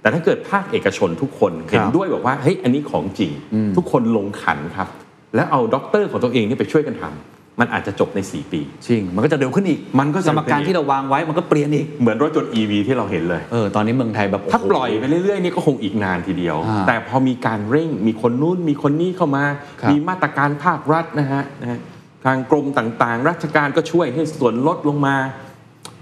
แต่ถ้าเกิดภาคเอกชนทุกคนเห็นด้วยบอกว่าเฮ้ยอันนี้ของจริง ทุกคนลงขันครับ แล้วเอาด็อกเตอร์ของตัวเองนี่ไปช่วยกันทำมันอาจจะจบใน 4 ปีจริง มันก็จะเร็วขึ้นอีก มันก็จะสมการที่เราวางไว้มันก็เปลี่ยนอีก เหมือนรถยนต์ EV ที่เราเห็นเลยเออตอนนี้เมืองไทยแบบโอ้โหถ้าปล่อยไปเรื่อยๆนี่ก็คงอีกนานทีเดียวอ่าแต่พอมีการเร่งมีคนนู้นมีคนนี้เข้ามาครับมีมาตรการภาครัฐนะฮะนะฮะทางกรมต่างๆ ราชการก็ช่วยให้ส่วนลดลงมา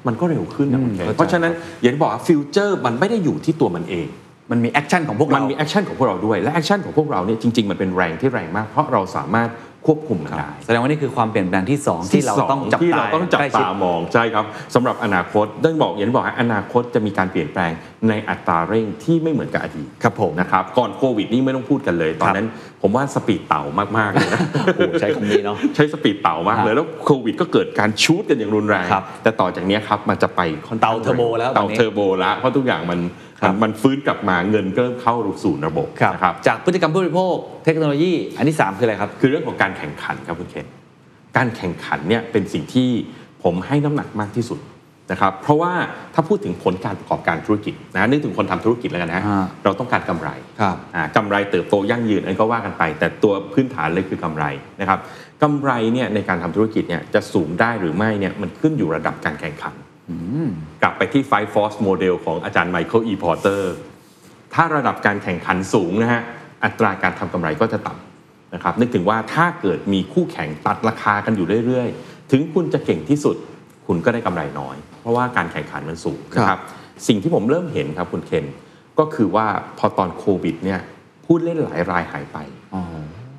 มันก็เร็วขึ้นนะคุณเคนเพราะฉะนั้นอย่างที่บอกว่า future มันไม่ได้อยู่ที่ตัวมันเอง มันมีแอคชั่นของพวกมัเรานมีแอคชั่นของพวกเราด้วย และ action ของพวกเราเนี่ยจริง ๆ มันเป็นแรงที่แรงมาก เพราะเราสามารถควบคุมมันได้ แสดงว่านี่คือความเปลี่ยนแปลงที่ 2 ที่เราต้องจับตา ที่เราต้องจับตามองใกล้ชิดใช่ครับสำหรับอนาคตต้องบอกอย่างที่บอกฮะอนาคตจะมีการเปลี่ยนแปลงในอัตราเร่งที่ไม่เหมือนกับอดีตครับผมนะครับก่อนโควิดนี่ไม่ต้องพูดกันเลย ตอนนั้นผมว่า speed เต่ามากๆเลยนะโอ้ใช้คำนี้เนาะใช้ speed เต่ามากเลยแล้วโควิด ก็เกิดการ shoot กันอย่างรุนแรงครับแต่ต่อจากเนี้ยครับมันจะไปค่อนข้งเตาเทอร์โบแล้วตอนเตานี้เทอร์โบแล้วเพราะทุกอย่างมันครับ มันฟื้นกลับมาเงินก็เริ่มเข้าสู่ระบบนะครับจากพฤติกรรมผู้บริโภคเทคโนโลยี อันที่ 3 คืออะไรครับ คือเรื่องของการแข่งขันครับคุณเคนการแข่งขันเนี่ยเป็นสิ่งที่ผมให้น้ำหนักมากที่สุดนะครับเพราะว่าถ้าพูดถึงผลการประกอบการธุรกิจนะนึกถึงคนทำธุรกิจแล้วกันนะอ่าเราต้องการกำไรครับอ่ากำไรเติบโตยั่งยืนอันนก็ว่ากันไป แต่ตัวพื้นฐานเลยคือกำไรนะครับกำไรเนี่ยในการทำธุรกิจเนี่ยจะสูงได้หรือไม่เนี่ยมันขึ้นอยู่ระดับการแข่งขัน กลับไปที่ Five Force Model ของอาจารย์ Michael E. Porter ถ้าระดับการแข่งขันสูงนะฮะอัตราการทำกำไรก็จะต่ำนะครับนึกถึงว่าถ้าเกิดมีคู่แข่งตัดราคากันอยู่เรื่อยๆ ถึงคุณจะเก่งที่สุด คุณก็ได้กำไรน้อย เพราะว่าการแข่งขันมันสูงนะครับสิ่งที่ผมเริ่มเห็นครับคุณเคนก็คือว่าพอตอนโควิดเนี่ยผู้เล่นหลายรายหายไปอ๋อ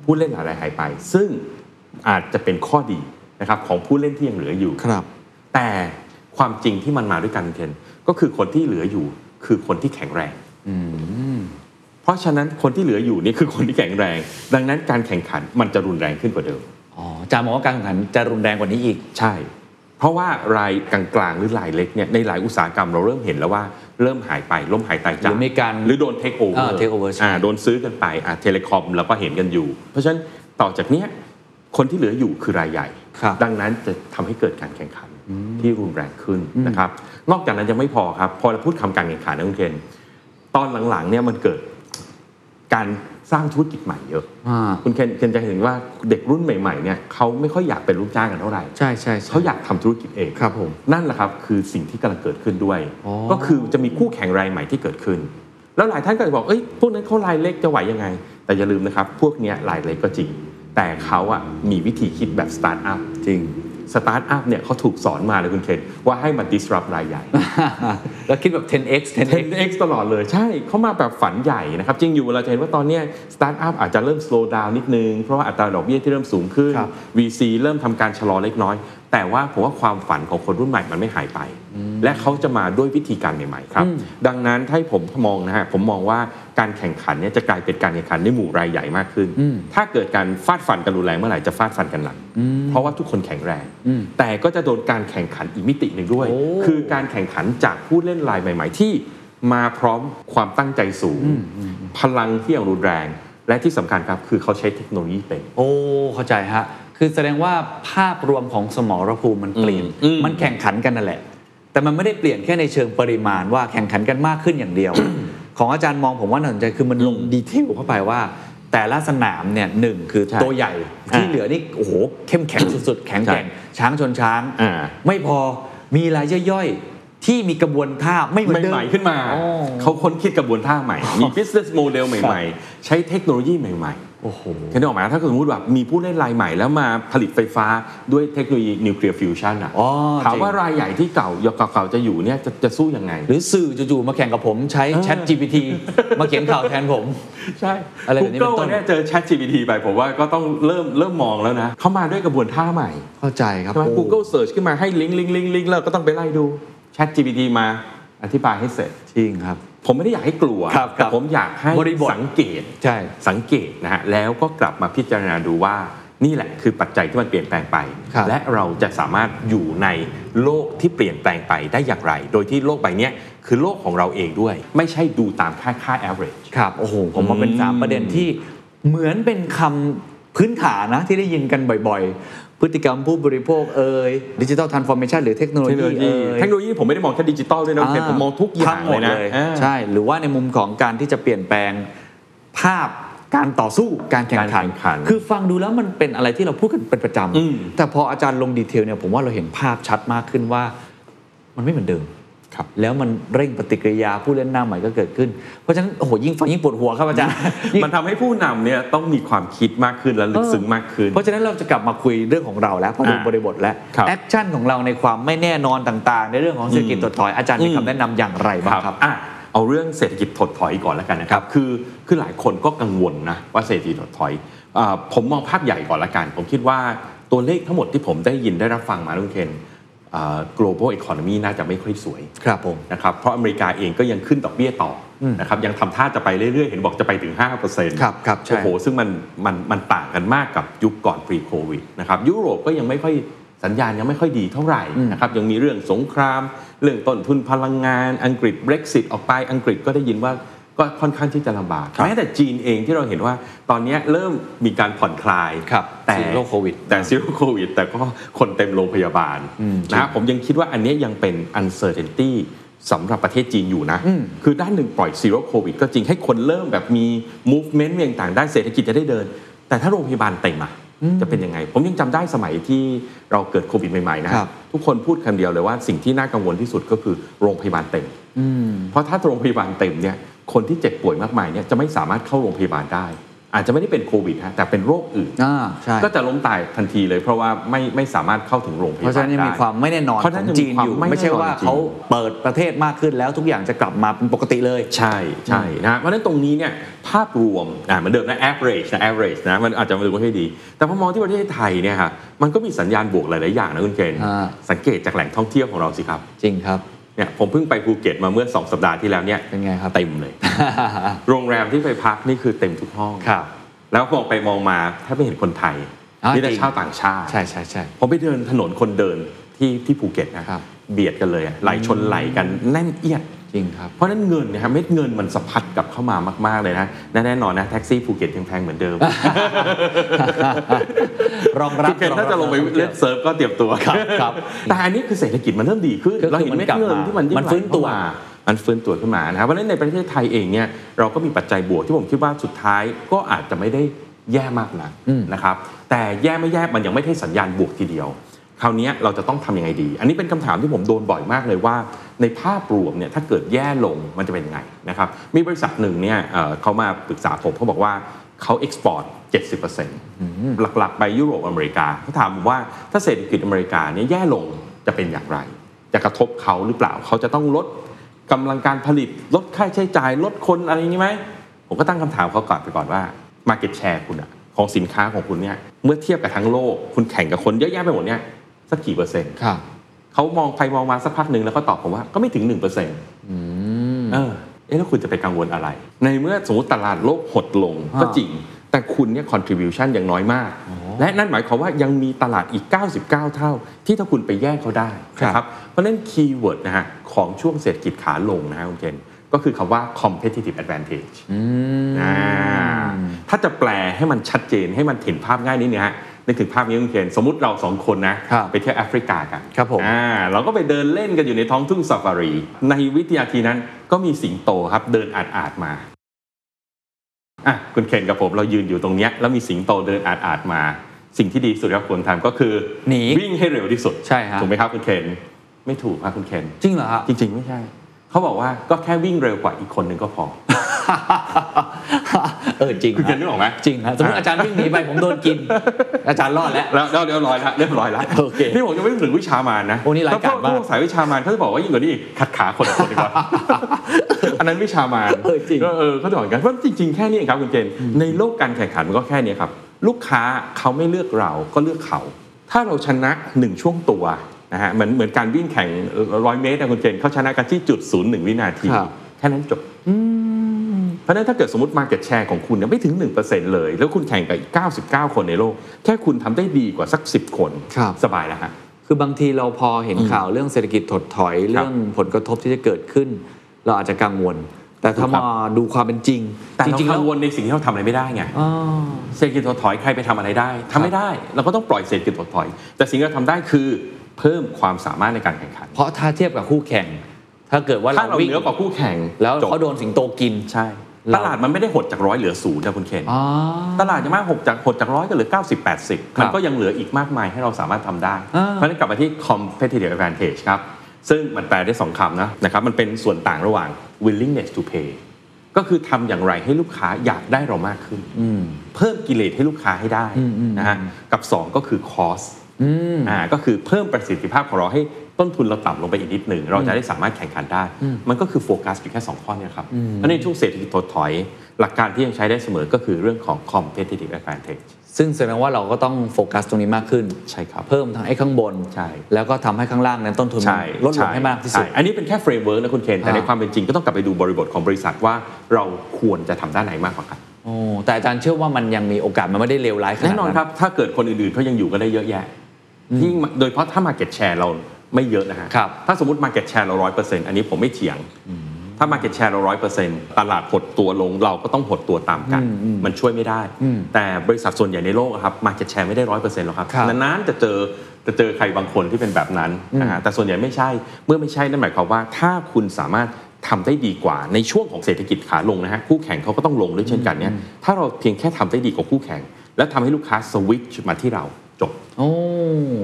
ผู้เล่นหลายรายหายไป ซึ่งอาจจะเป็นข้อดีนะครับของผู้เล่นที่ยังเหลืออยู่ครับ แต่ ความจริงที่มันมาด้วยกันคุณเคนก็คือคนที่เหลืออยู่คือคนที่แข็งแรงเพราะฉะนั้นคนที่เหลืออยู่นี่คือคนที่แข็งแรง ดังนั้นการแข่งขันมันจะรุนแรงขึ้นกว่าเดิมอ๋ออาจารย์มองว่าการแข่งขันจะรุนแรงกว่านี้อีกใช่ เพราะว่ารายกลางๆหรือรายเล็กเนี่ยในหลายอุตสาหกรรมเราเริ่มเห็นแล้วว่าเริ่มหายไปล้มหายตายจากหรือมีการหรือโดนเทคโอเวออ่าร์ take over ใช่อ่าโดนซื้อกันไปอ่า telecom เราก็เห็นกันอยู่ เพราะฉะนั้นต่อจากเนี้ยคนที่เหลืออยู่คือรายใหญ่ครับดังนั้นจะทำให้เกิดการแข่งขัน ที่รุนแรงขึ้นนะครับนอกจากนั้นยังไม่พอครับ พอเราพูดคำการแข่งขันนะคุณเคนตอนหลังๆเนี่ยมันเกิดการสร้างธุรกิจใหม่เยอะอ่าคุณเคนเคนจะเห็นว่าเด็กรุ่นใหม่ๆเนี่ยเขาไม่ค่อยอยากเป็นลูกจ้างกันเท่าไหร่ใช่ใช่เขาอยากทำธุรกิจเองครับผมนั่นแหละครับคือสิ่งที่กำลังเกิดขึ้นด้วยอ๋อก็คือจะมีคู่แข่งรายใหม่ที่เกิดขึ้น แล้วหลายท่านก็จะบอกเอ้ยพวกนั้นเขารายเล็กจะไหวยังไง แต่อย่าลืมนะครับพวกเนี้ยรายเล็กก็จริง แต่เขาอะมีวิธีคิดแบบสตาร์ทอัพจริง สตาร์ทอัพเนี่ยเขาถูกสอนมาเลยคุณเคนว่าให้มา disrupt รายใหญ่ แล้วคิดแบบ 10x 10x 10x ตลอดเลยใช่เขามาแบบฝันใหญ่นะครับ จริงอยู่เราจะเห็นว่าตอนเนี้สตาร์ทอัพอาจจะเริ่ม slow down นิดนึง เพราะว่าอัตราดอกเบี้ยที่เริ่มสูงขึ้นครับ VC เริ่มทำการชะลอเล็กน้อย แต่ว่าผมว่าความฝันของคนรุ่นใหม่มันไม่หายไป และเขาจะมาด้วยวิธีการใหม่ๆครับ ดังนั้นถ้าให้ผมมองนะฮะผมมองว่า การแข่งขันเนี่ยจะกลายเป็นการแข่งขันในหมู่รายใหญ่มากขึ้น ถ้าเกิดการฟาดฟันกันรุนแรงเมื่อไหร่จะฟาดฟันกันหลัง เพราะว่าทุกคนแข็งแรง แต่ก็จะโดนการแข่งขันอีกมิติหนึ่งด้วยโอ้คือการแข่งขันจากผู้เล่นรายใหม่ ๆ ที่มาพร้อมความตั้งใจสูง พลังที่อย่างรุนแรง และที่สำคัญครับคือเขาใช้เทคโนโลยีเป็น โอ้ เข้าใจฮะ คือแสดงว่าภาพรวมของสมรภูมิมันเปลี่ยนอืมมันแข่งขันกันนั่นแหละ แต่มันไม่ได้เปลี่ยนแค่ในเชิงปริมาณว่าแข่งขันกันมากขึ้นอย่างเดียว ของอาจารย์มองผมว่าน่าสนใจคือมันลงดีเทลเข้าไปว่า แต่ละสนามเนี่ยหนึ่งคือใช่ตัวใหญ่ที่เหลือนี่โอ้โหเข้มแข็งสุดๆ แข็งแกร่งช้างชนช้างอ่าไม่พอมีรายย่อยๆ ที่มีกระบวนท่าไม่เหมือนเดิมใหม่ๆขึ้นมาอ๋อเขาค้นคิดกระบวนท่าใหม่ มี business model ใหม่ ๆ ใช้เทคโนโลยีใหม่ ๆ โอ้โหเห็นออกไหมถ้าสมมติแบบมีผู้เล่นรายใหม่แล้วมาผลิตไฟฟ้าด้วยเทคโนโลยีนิวเคลียร์ฟิวชันอะอ๋อถามจริงว่ารายใหญ่ที่เก่าเก่าๆจะอยู่เนี่ยจะจะสู้ยังไง หรือสื่อจู่ๆมาแข่งกับผมใช้ Chat GPT มาเขียนข่าวแทนผม ใช่อะไรแบบนี้เป็น Google ต้นเนี่ยเจอ Chat GPT ไปผมว่าก็ต้องเริ่มเริ่มมองแล้วนะเขามาด้วยกระบวนท่าใหม่ เข้าใจครับใช่ไหมโอ้ Google Search ขึ้นมาให้ลิงก์ลิงก์ลิงก์ลิงก์แล้วก็ต้องไปไล่ดู Chat GPT มาอธิบายให้เสร็จจริงครับ ผมไม่ได้อยากให้กลัวครับครับแต่ผมอยากให้บริบทสังเกตใช่สังเกตนะฮะแล้วก็กลับมาพิจารณาดูว่านี่แหละคือปัจจัยที่มันเปลี่ยนแปลงไปครับและเราจะสามารถอยู่ในโลกที่เปลี่ยนแปลงไปได้อย่างไร โดยที่โลกใบเนี้ยคือโลกของเราเองด้วย ไม่ใช่ดูตามค่าค่า average ครับโอ้โหผมว่าเป็นอืมสามประเด็นที่เหมือนเป็นคำพื้นฐานนะที่ได้ยินกันบ่อยๆ พฤติกรรมผู้บริโภคเอ่ยดิจิ t a ลทรานส์ฟอร์เมชันหรือเทคโนโลเทคโนยีโลยีเอ่ยเทคโนโลยีผมไม่ได้มองแค่ดิจิตอลด้วยนะเคนผมมองทุกอย่างทั้หมเลดยนะอ่าใช่หรือว่าในมุมของการที่จะเปลี่ยนแปลงภาพการต่อสู้การแข่งขันการแข่งขันคือฟังดูแล้วมันเป็นอะไรที่เราพูดกันเป็นประจำอืมแต่พออาจารย์ลง detail เนี่ยผมว่าเราเห็นภาพชัดมากขึ้นว่า มันไม่เหมือนเดิมครับ แล้วมันเร่งปฏิกิริยาผู้เล่นหน้าใหม่ก็เกิดขึ้น เพราะฉะนั้นโอ้โหยิ่งฟังยิ่งปวดหัวครับอาจารย์ยิ่งมันทำให้ผู้นำเนี่ยต้องมีความคิดมากขึ้นและลึกซึ้งมากขึ้น เพราะฉะนั้นเราจะกลับมาคุยเรื่องของเราแล้วพอดูอ่าบริบทแล้วครับ action ของเราในความไม่แน่นอนต่างๆ ในเรื่องของเศรษฐกิจถดถอยอาจารย์มีอืมคำแนะนำอย่างไรบ้างครับอะเอาเรื่องเศรษฐกิจถดถอยก่อนแล้วกันนะครับ คือคือหลายคนก็กังวลนะว่าเศรษฐกิจถดถอยอ่าผมมองภาพใหญ่ก่อนละกัน ผมคิดว่าตัวเลขทั้งหมดที่ผมได้ยินได้รับฟังมาลุงเคนอ่า global economy น่าจะไม่ค่อยสวยครับผมนะครับเพราะอเมริกาเองก็ยังขึ้นดอกเบี้ยต่ออมนะครับยังทำท่าจะไปเรื่อยๆ เห็นบอกจะไปถึง 5%ครับครับใช่โอ้โห ซึ่งมันมันมันต่างกันมากกับยุคก่อน pre covid นะครับยุโรปก็ยังไม่ค่อยสัญญาณยังไม่ค่อยดีเท่าไหร่นะครับยังมีเรื่องสงคราม เรื่องต้นทุนพลังงานอังกฤษ Brexit ออกไปอังกฤษก็ได้ยินว่า ก็ค่อนข้างที่จะลำบากครับแม้แต่จีนเองที่เราเห็นว่าตอนนี้เริ่มมีการผ่อนคลายครับแต่ zero covid แต่ zero covid แต่ก็คนเต็มโรงพยาบาลอืมนะผมยังคิดว่าอันเนี้ยยังเป็น uncertainty สำหรับประเทศจีนอยู่นะอืมคือด้านหนึ่งปล่อย zero covid ก็จริงให้คนเริ่มแบบมี movement เรื่องต่างๆด้านเศรษฐกิจจะได้เดิน แต่ถ้าโรงพยาบาลเต็มอะจะเป็นยังไง ผมยังจำได้สมัยที่เราเกิดโควิดใหม่ๆนะครับทุกคนพูดคำเดียวเลยว่าสิ่งที่น่ากังวลที่สุดก็คือโรงพยาบาลเต็มอืมเพราะถ้าโรงพยาบาลเต็มเนี่ย คนที่เจ็บป่วยมากมายเนี่ยจะไม่สามารถเข้าโรงพยาบาลได้ อาจจะไม่ได้เป็นโควิดฮะแต่เป็นโรคอื่นอ่าใช่ก็จะล้มตายทันทีเลยเพราะว่าไม่ไม่สามารถเข้าถึงโรงพเพยาบาลราะฉะนั้นยังมีได้ความไม่แน่นอนเพราะขฉะนั้อนงยังมีจีนอยู่ความไม่ไม่ใช่แน่นอนว่าจริงเขาเปิดประเทศมากขึ้นแล้วทุกอย่างจะกลับมาเป็นปกติเลย ใช่ใช่นะฮะเพราะฉะนั้นตรงนี้เนี่ยภาพรวมอ่าเหมือนเดิมนะ average นะ average นะมันอาจจะมาดูไม่ค่อยดี แต่พอมองที่ประเทศไทยเนี่ยครับมันก็มีสัญญาณบวกหลาย ๆ อย่างนะคุณเกณฑ์อ่าสังเกตจากแหล่งท่องเที่ยวของเราสิครับ จริงครับ เนี่ยผมเพิ่งไปภูเก็ตมาเมื่อ 2 สัปดาห์ที่แล้วเนี่ยเป็นไงครับเต็มเลย โรงแรมที่ไปพักนี่คือเต็มทุกห้องครับ แล้วมองไปมองมาแทบไม่เห็นคนไทยอ่ามีแต่จริงชาวต่างชาติใช่ใช่ใช่ผมไปเดินถนนคนเดินที่ที่ภูเก็ตนะครับเบียดกันเลยอะไหลชนไหลกันแน่นเอียด จริงครับ เพราะฉะนั้นเงินนะครับเม็ดเงินมันสะพัดกลับเข้ามามากๆเลยนะและแน่นอนนะแท็กซี่ภูเก็ตยังแพงเหมือนเดิมรองรับภูเก็ตถ้าจะลงไปเล่นเซิร์ฟก็เตรียมตัวครับครับแต่อันนี้คือเศรษฐกิจมันเริ่มดีขึ้นคือเราเห็นเม็ดเงินที่มันยิ่งมันฟื้นตัวไหลเข้ามามันฟื้นตัวขึ้นมานะครับเพราะฉะนั้นในประเทศไทยเองเนี่ยเราก็มีปัจจัยบวกที่ผมคิดว่าสุดท้ายก็อาจจะไม่ได้แย่มากนักอืมนะครับแต่แย่ไม่แย่มันยังไม่ได้สัญญาณบวกทีเดียว คราวนี้เราจะต้องทำยังไงดี อันนี้เป็นคำถามที่ผมโดนบ่อยมากเลยว่า ในภาพรวมเนี่ยถ้าเกิดแย่ลงมันจะเป็นยังไงนะครับมีบริษัทหนึ่งเนี่ยเอ่อเขามาปรึกษาผมเขาบอกว่าเขาเอ็กซ์พอร์ต 70%หลักๆ ไปยุโรปอเมริกาเขาถามผมว่าถ้าเศรษฐกิจอเมริกาเนี่ยแย่ลงจะเป็นอย่างไร จะกระทบเขาหรือเปล่า เขาจะต้องลดกำลังการผลิตลดค่าใช้จ่ายลดคนอะไรอย่างนี้ไหม ผมก็ตั้งคำถามเขาก่อนไปก่อนว่า Market Share คุณอะของสินค้าของคุณเนี่ยเมื่อเทียบกับทั้งโลก คุณแข่งกับคนเยอะแยะไปหมดเนี่ย สักกี่เปอร์เซ็นต์ครับเขามองไปมองมาสักพักหนึ่งแล้วก็ตอบผมว่าก็ไม่ถึง1%เปอร์เซ็นต์อืมเออเอ๊ะแล้วคุณจะไปกังวลอะไร ในเมื่อสมมติตลาดโลกหดลงอ่าก็จริง แต่คุณเนี่ย contribution ยังน้อยมาก และนั่นหมายความว่ายังมีตลาดอีก 99 เท่า ที่ถ้าคุณไปแย่งเขาได้นะครับ เพราะฉะนั้น keyword นะฮะของช่วงเศรษฐกิจขาลงนะฮะคุณเคนก็คือคำว่า competitive advantage อืมอ่าถ้าจะแปลให้มันชัดเจนให้มันเห็นภาพง่ายนิดนึงฮะ นึกถึงภาพนี้คุณเคนสมมติเราสองคนนะครับไปเที่ยวแอฟริกากันครับผมอ่าเราก็ไปเดินเล่นกันอยู่ในท้องทุ่งซาฟารี ในวิทยาทีนั้นก็มีสิงโตครับเดินอาดอาดๆมาอะคุณเคนกับผมเรายืนอยู่ตรงเนี้ยแล้วมีสิงโตเดินอาดอาดๆมา สิ่งที่ดีที่สุดครับควรทำก็คือหนีวิ่งให้เร็วที่สุดใช่ฮะถูกไหมครับคุณเคนไม่ถูกครับคุณเคนจริงเหรอฮะจริงๆไม่ใช่ เขาบอกว่าก็แค่วิ่งเร็วกว่าอีกคนหนึ่งก็พอ เออจริงคุณเคนนึกออกไหมจริงฮะสมมติอาจารย์วิ่งหนีไปผมโดนกิน อาจารย์รอดแล้วแล้วแล้วเรียบร้อยแล้วเรียบร้อยแล้วโอเคนี่ผมยังไม่ถึงวิชามานนะโอ้นี่รายการแล้วพวมากพวกสายวิชามานเขาจะบอกว่ายิ่งกว่านี้อีกขัดขาคนละคนดีกว่าอันนั้นวิชามานเออจริงเออเขาจะบอกกันเพราะจริงๆแค่นี้เองครับคุณเจนในโลกการแข่งขันมันก็แค่นี้ครับลูกค้าเขาไม่เลือกเราก็เลือกเขา ถ้าเราชนะหนึ่งช่วงตัว นะฮะเหมือนเหมือนการวิ่งแข่งร้อยเมตรนะคุณเจนเขาชนะกันที่จุดศูนย์หนึ่งวินาทีครับแค่นั้นจบเพราะฉะนั้นถ้าเกิดสมมติ Market Share ของคุณเนี่ยไม่ถึง 1%เลย แล้วคุณแข่งกับอีก 99 คนในโลก แค่คุณทำได้ดีกว่าสัก 10 คนครับสบายแล้วฮะคือบางทีเราพอเห็นข่าวเรื่องเศรษฐกิจถดถอยเรื่องผลกระทบที่จะเกิดขึ้น เราอาจจะกังวล แต่ถ้าครับมาดูความเป็นจริง แต่จเราริงๆกัแล้วงวลในสิ่งที่เราทำอะไรไม่ได้ไงอ๋อเศรษฐกิจถดถอยใครไปทำอะไรได้ทำไม่ได้ เราก็ต้องปล่อยเศรษฐกิจถดถอย แต่สิ่งที่เราทำได้คือ เพิ่มความสามารถในการแข่งขัน เพราะถ้าเทียบกับคู่แข่ง ถ้าเกิดว่าถ้าเราเราวิ่งเหนือกว่าคู่แข่ง แล้วจบเขาโดนสิงโตกินใช่เราตลาดมันไม่ได้หดจากร้อยเหลือศูนย์นะคุณเคนอ๋อตลาดจะมากหกจากหดจากร้อยก็เหลือ 90 80ครับมันก็ยังเหลืออีกมากมายให้เราสามารถทำได้อ่าเพราะฉะนั้นกลับมาที่ competitive advantage ครับซึ่งมันแปลได้สองคำนะนะครับมันเป็นส่วนต่างระหว่าง willingness to pay ก็คือทำอย่างไรให้ลูกค้าอยากได้เรามากขึ้นอืมเพิ่มกิเลสให้ลูกค้าให้ได้อืมอืมนะฮะกับ 2 ก็คือ cost อืมอ่าก็คือเพิ่มประสิทธิภาพของเราให้ต้นทุนเราต่ำลงไปอีกนิดหนึ่งเราจะได้สามารถแข่งขันได้ มันก็คือโฟกัสอยู่แค่ 2 ข้อเนี่ยครับเพราะในช่วงเศรษฐกิจถดถอย หลักการที่ยังใช้ได้เสมอก็คือเรื่องของ competitive advantage ซึ่งแสดงว่าเราก็ต้องโฟกัสตรงนี้มากขึ้นใช่ครับเพิ่มทั้งไอ้ข้างบนใช่แล้วก็ทำให้ข้างล่างนั้นต้นทุนใช่ลดลงให้มากที่สุดใช่อันนี้เป็นแค่ framework นะคุณเคนแต่อ่าในความเป็นจริงก็ต้องกลับไปดูบริบทของบริษัทว่าเราควรจะทำด้านไหนมากกว่ากันโอ้แต่อาจารย์เชื่อว่ามันยังมีโอกาสมันไม่ได้เลวร้ายขนาดแน่นอนครับถ้าเกิดคนอื่นๆเขายังอยู่กันได้เยอะแยะ ยิ่งโดยเฉพาะถ้า Market Share เราไม่เยอะนะฮะครับถ้าสมมติ Market Share เราร้อยเปอร์เซ็นต์อันนี้ผมไม่เถียง ถ้า Market Share เราร้อยเปอร์เซ็นต์ตลาดหดตัวลงเราก็ต้องหดตัวตามกัน มันช่วยไม่ได้ แต่บริษัทส่วนใหญ่ในโลกอะครับ Market Share ไม่ได้ร้อยเปอร์เซ็นต์หรอกครับครับนานๆจะเจอจะเจอใครบางคนที่เป็นแบบนั้นนะฮะแต่ส่วนใหญ่ไม่ใช่เมื่อไม่ใช่นั่นหมายความว่าถ้าคุณสามารถทำได้ดีกว่าในช่วงของเศรษฐกิจขาลงนะฮะคู่แข่งเขาก็ต้องลงด้วยเช่นกันเนี่ยถ้าเราเพียงแค่ทำได้ดีกว่าคู่แข่ง และทำให้ลูกค้าสวิตช์มาที่เราจบโอ้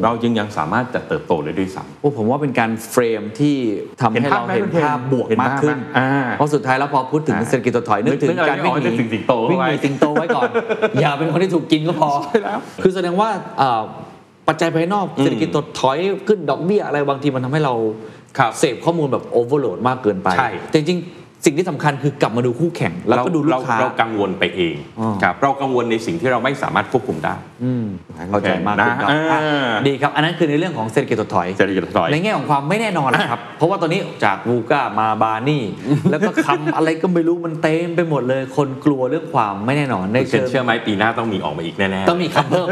เรายังยังสามารถจะเติบโตได้ด้วยซ้ำโอ้ผมว่าเป็นการเฟรมที่ทำให้เราเห็เห็นนภาภาพพไหมบวกเห็นมากภาพขึ้นไหมอ่าเพราะสุดท้ายแล้วพอพูดถึงอ่าเศรษฐกิจถดถอยนึกถึงนึกอะไรการวิ่งไม่ออกหนีนึกถึงสิงโตวิ่งหนีไว้สิงโตไว้ก่อน อย่าเป็นคนที่ถูกกินก็พอใช่แล้วคือแสดงว่าเอ่อปัจจัยภายนอกเศรษฐกิจถดถอยขึ้นดอกเบี้ยอะไรบางทีมันทำให้เราครับเสพข้อมูลแบบโอเวอร์โหลดมากเกินไปใช่แต่จริงๆ สิ่งที่สำคัญคือกลับมาดูคู่แข่ง แล้วก็ดูลูเรากค้าเรากังวลไปเองอ๋อครับเรากังวลในสิ่งที่เราไม่สามารถควบคุมได้อืมเข้าใจมากขึ้นครับนะอะอ่าดีครับ อันนั้นคือในเรื่องของเศรษฐกิจถดถอยเศรษฐกิจถดถอยในแง่ของความไม่แน่นอนนะครับ เพราะว่าตอนนี้จากวูก้ามาบานี่ แล้วก็คำอะไรก็ไม่รู้มันเต็มไปหมดเลย คนกลัวเรื่องความไม่แน่นอนในคุณเชื่เชิองเชื่อไหมปีหน้าต้องมีออกมาอีกแน่ๆต้องมีคำเพิ่ม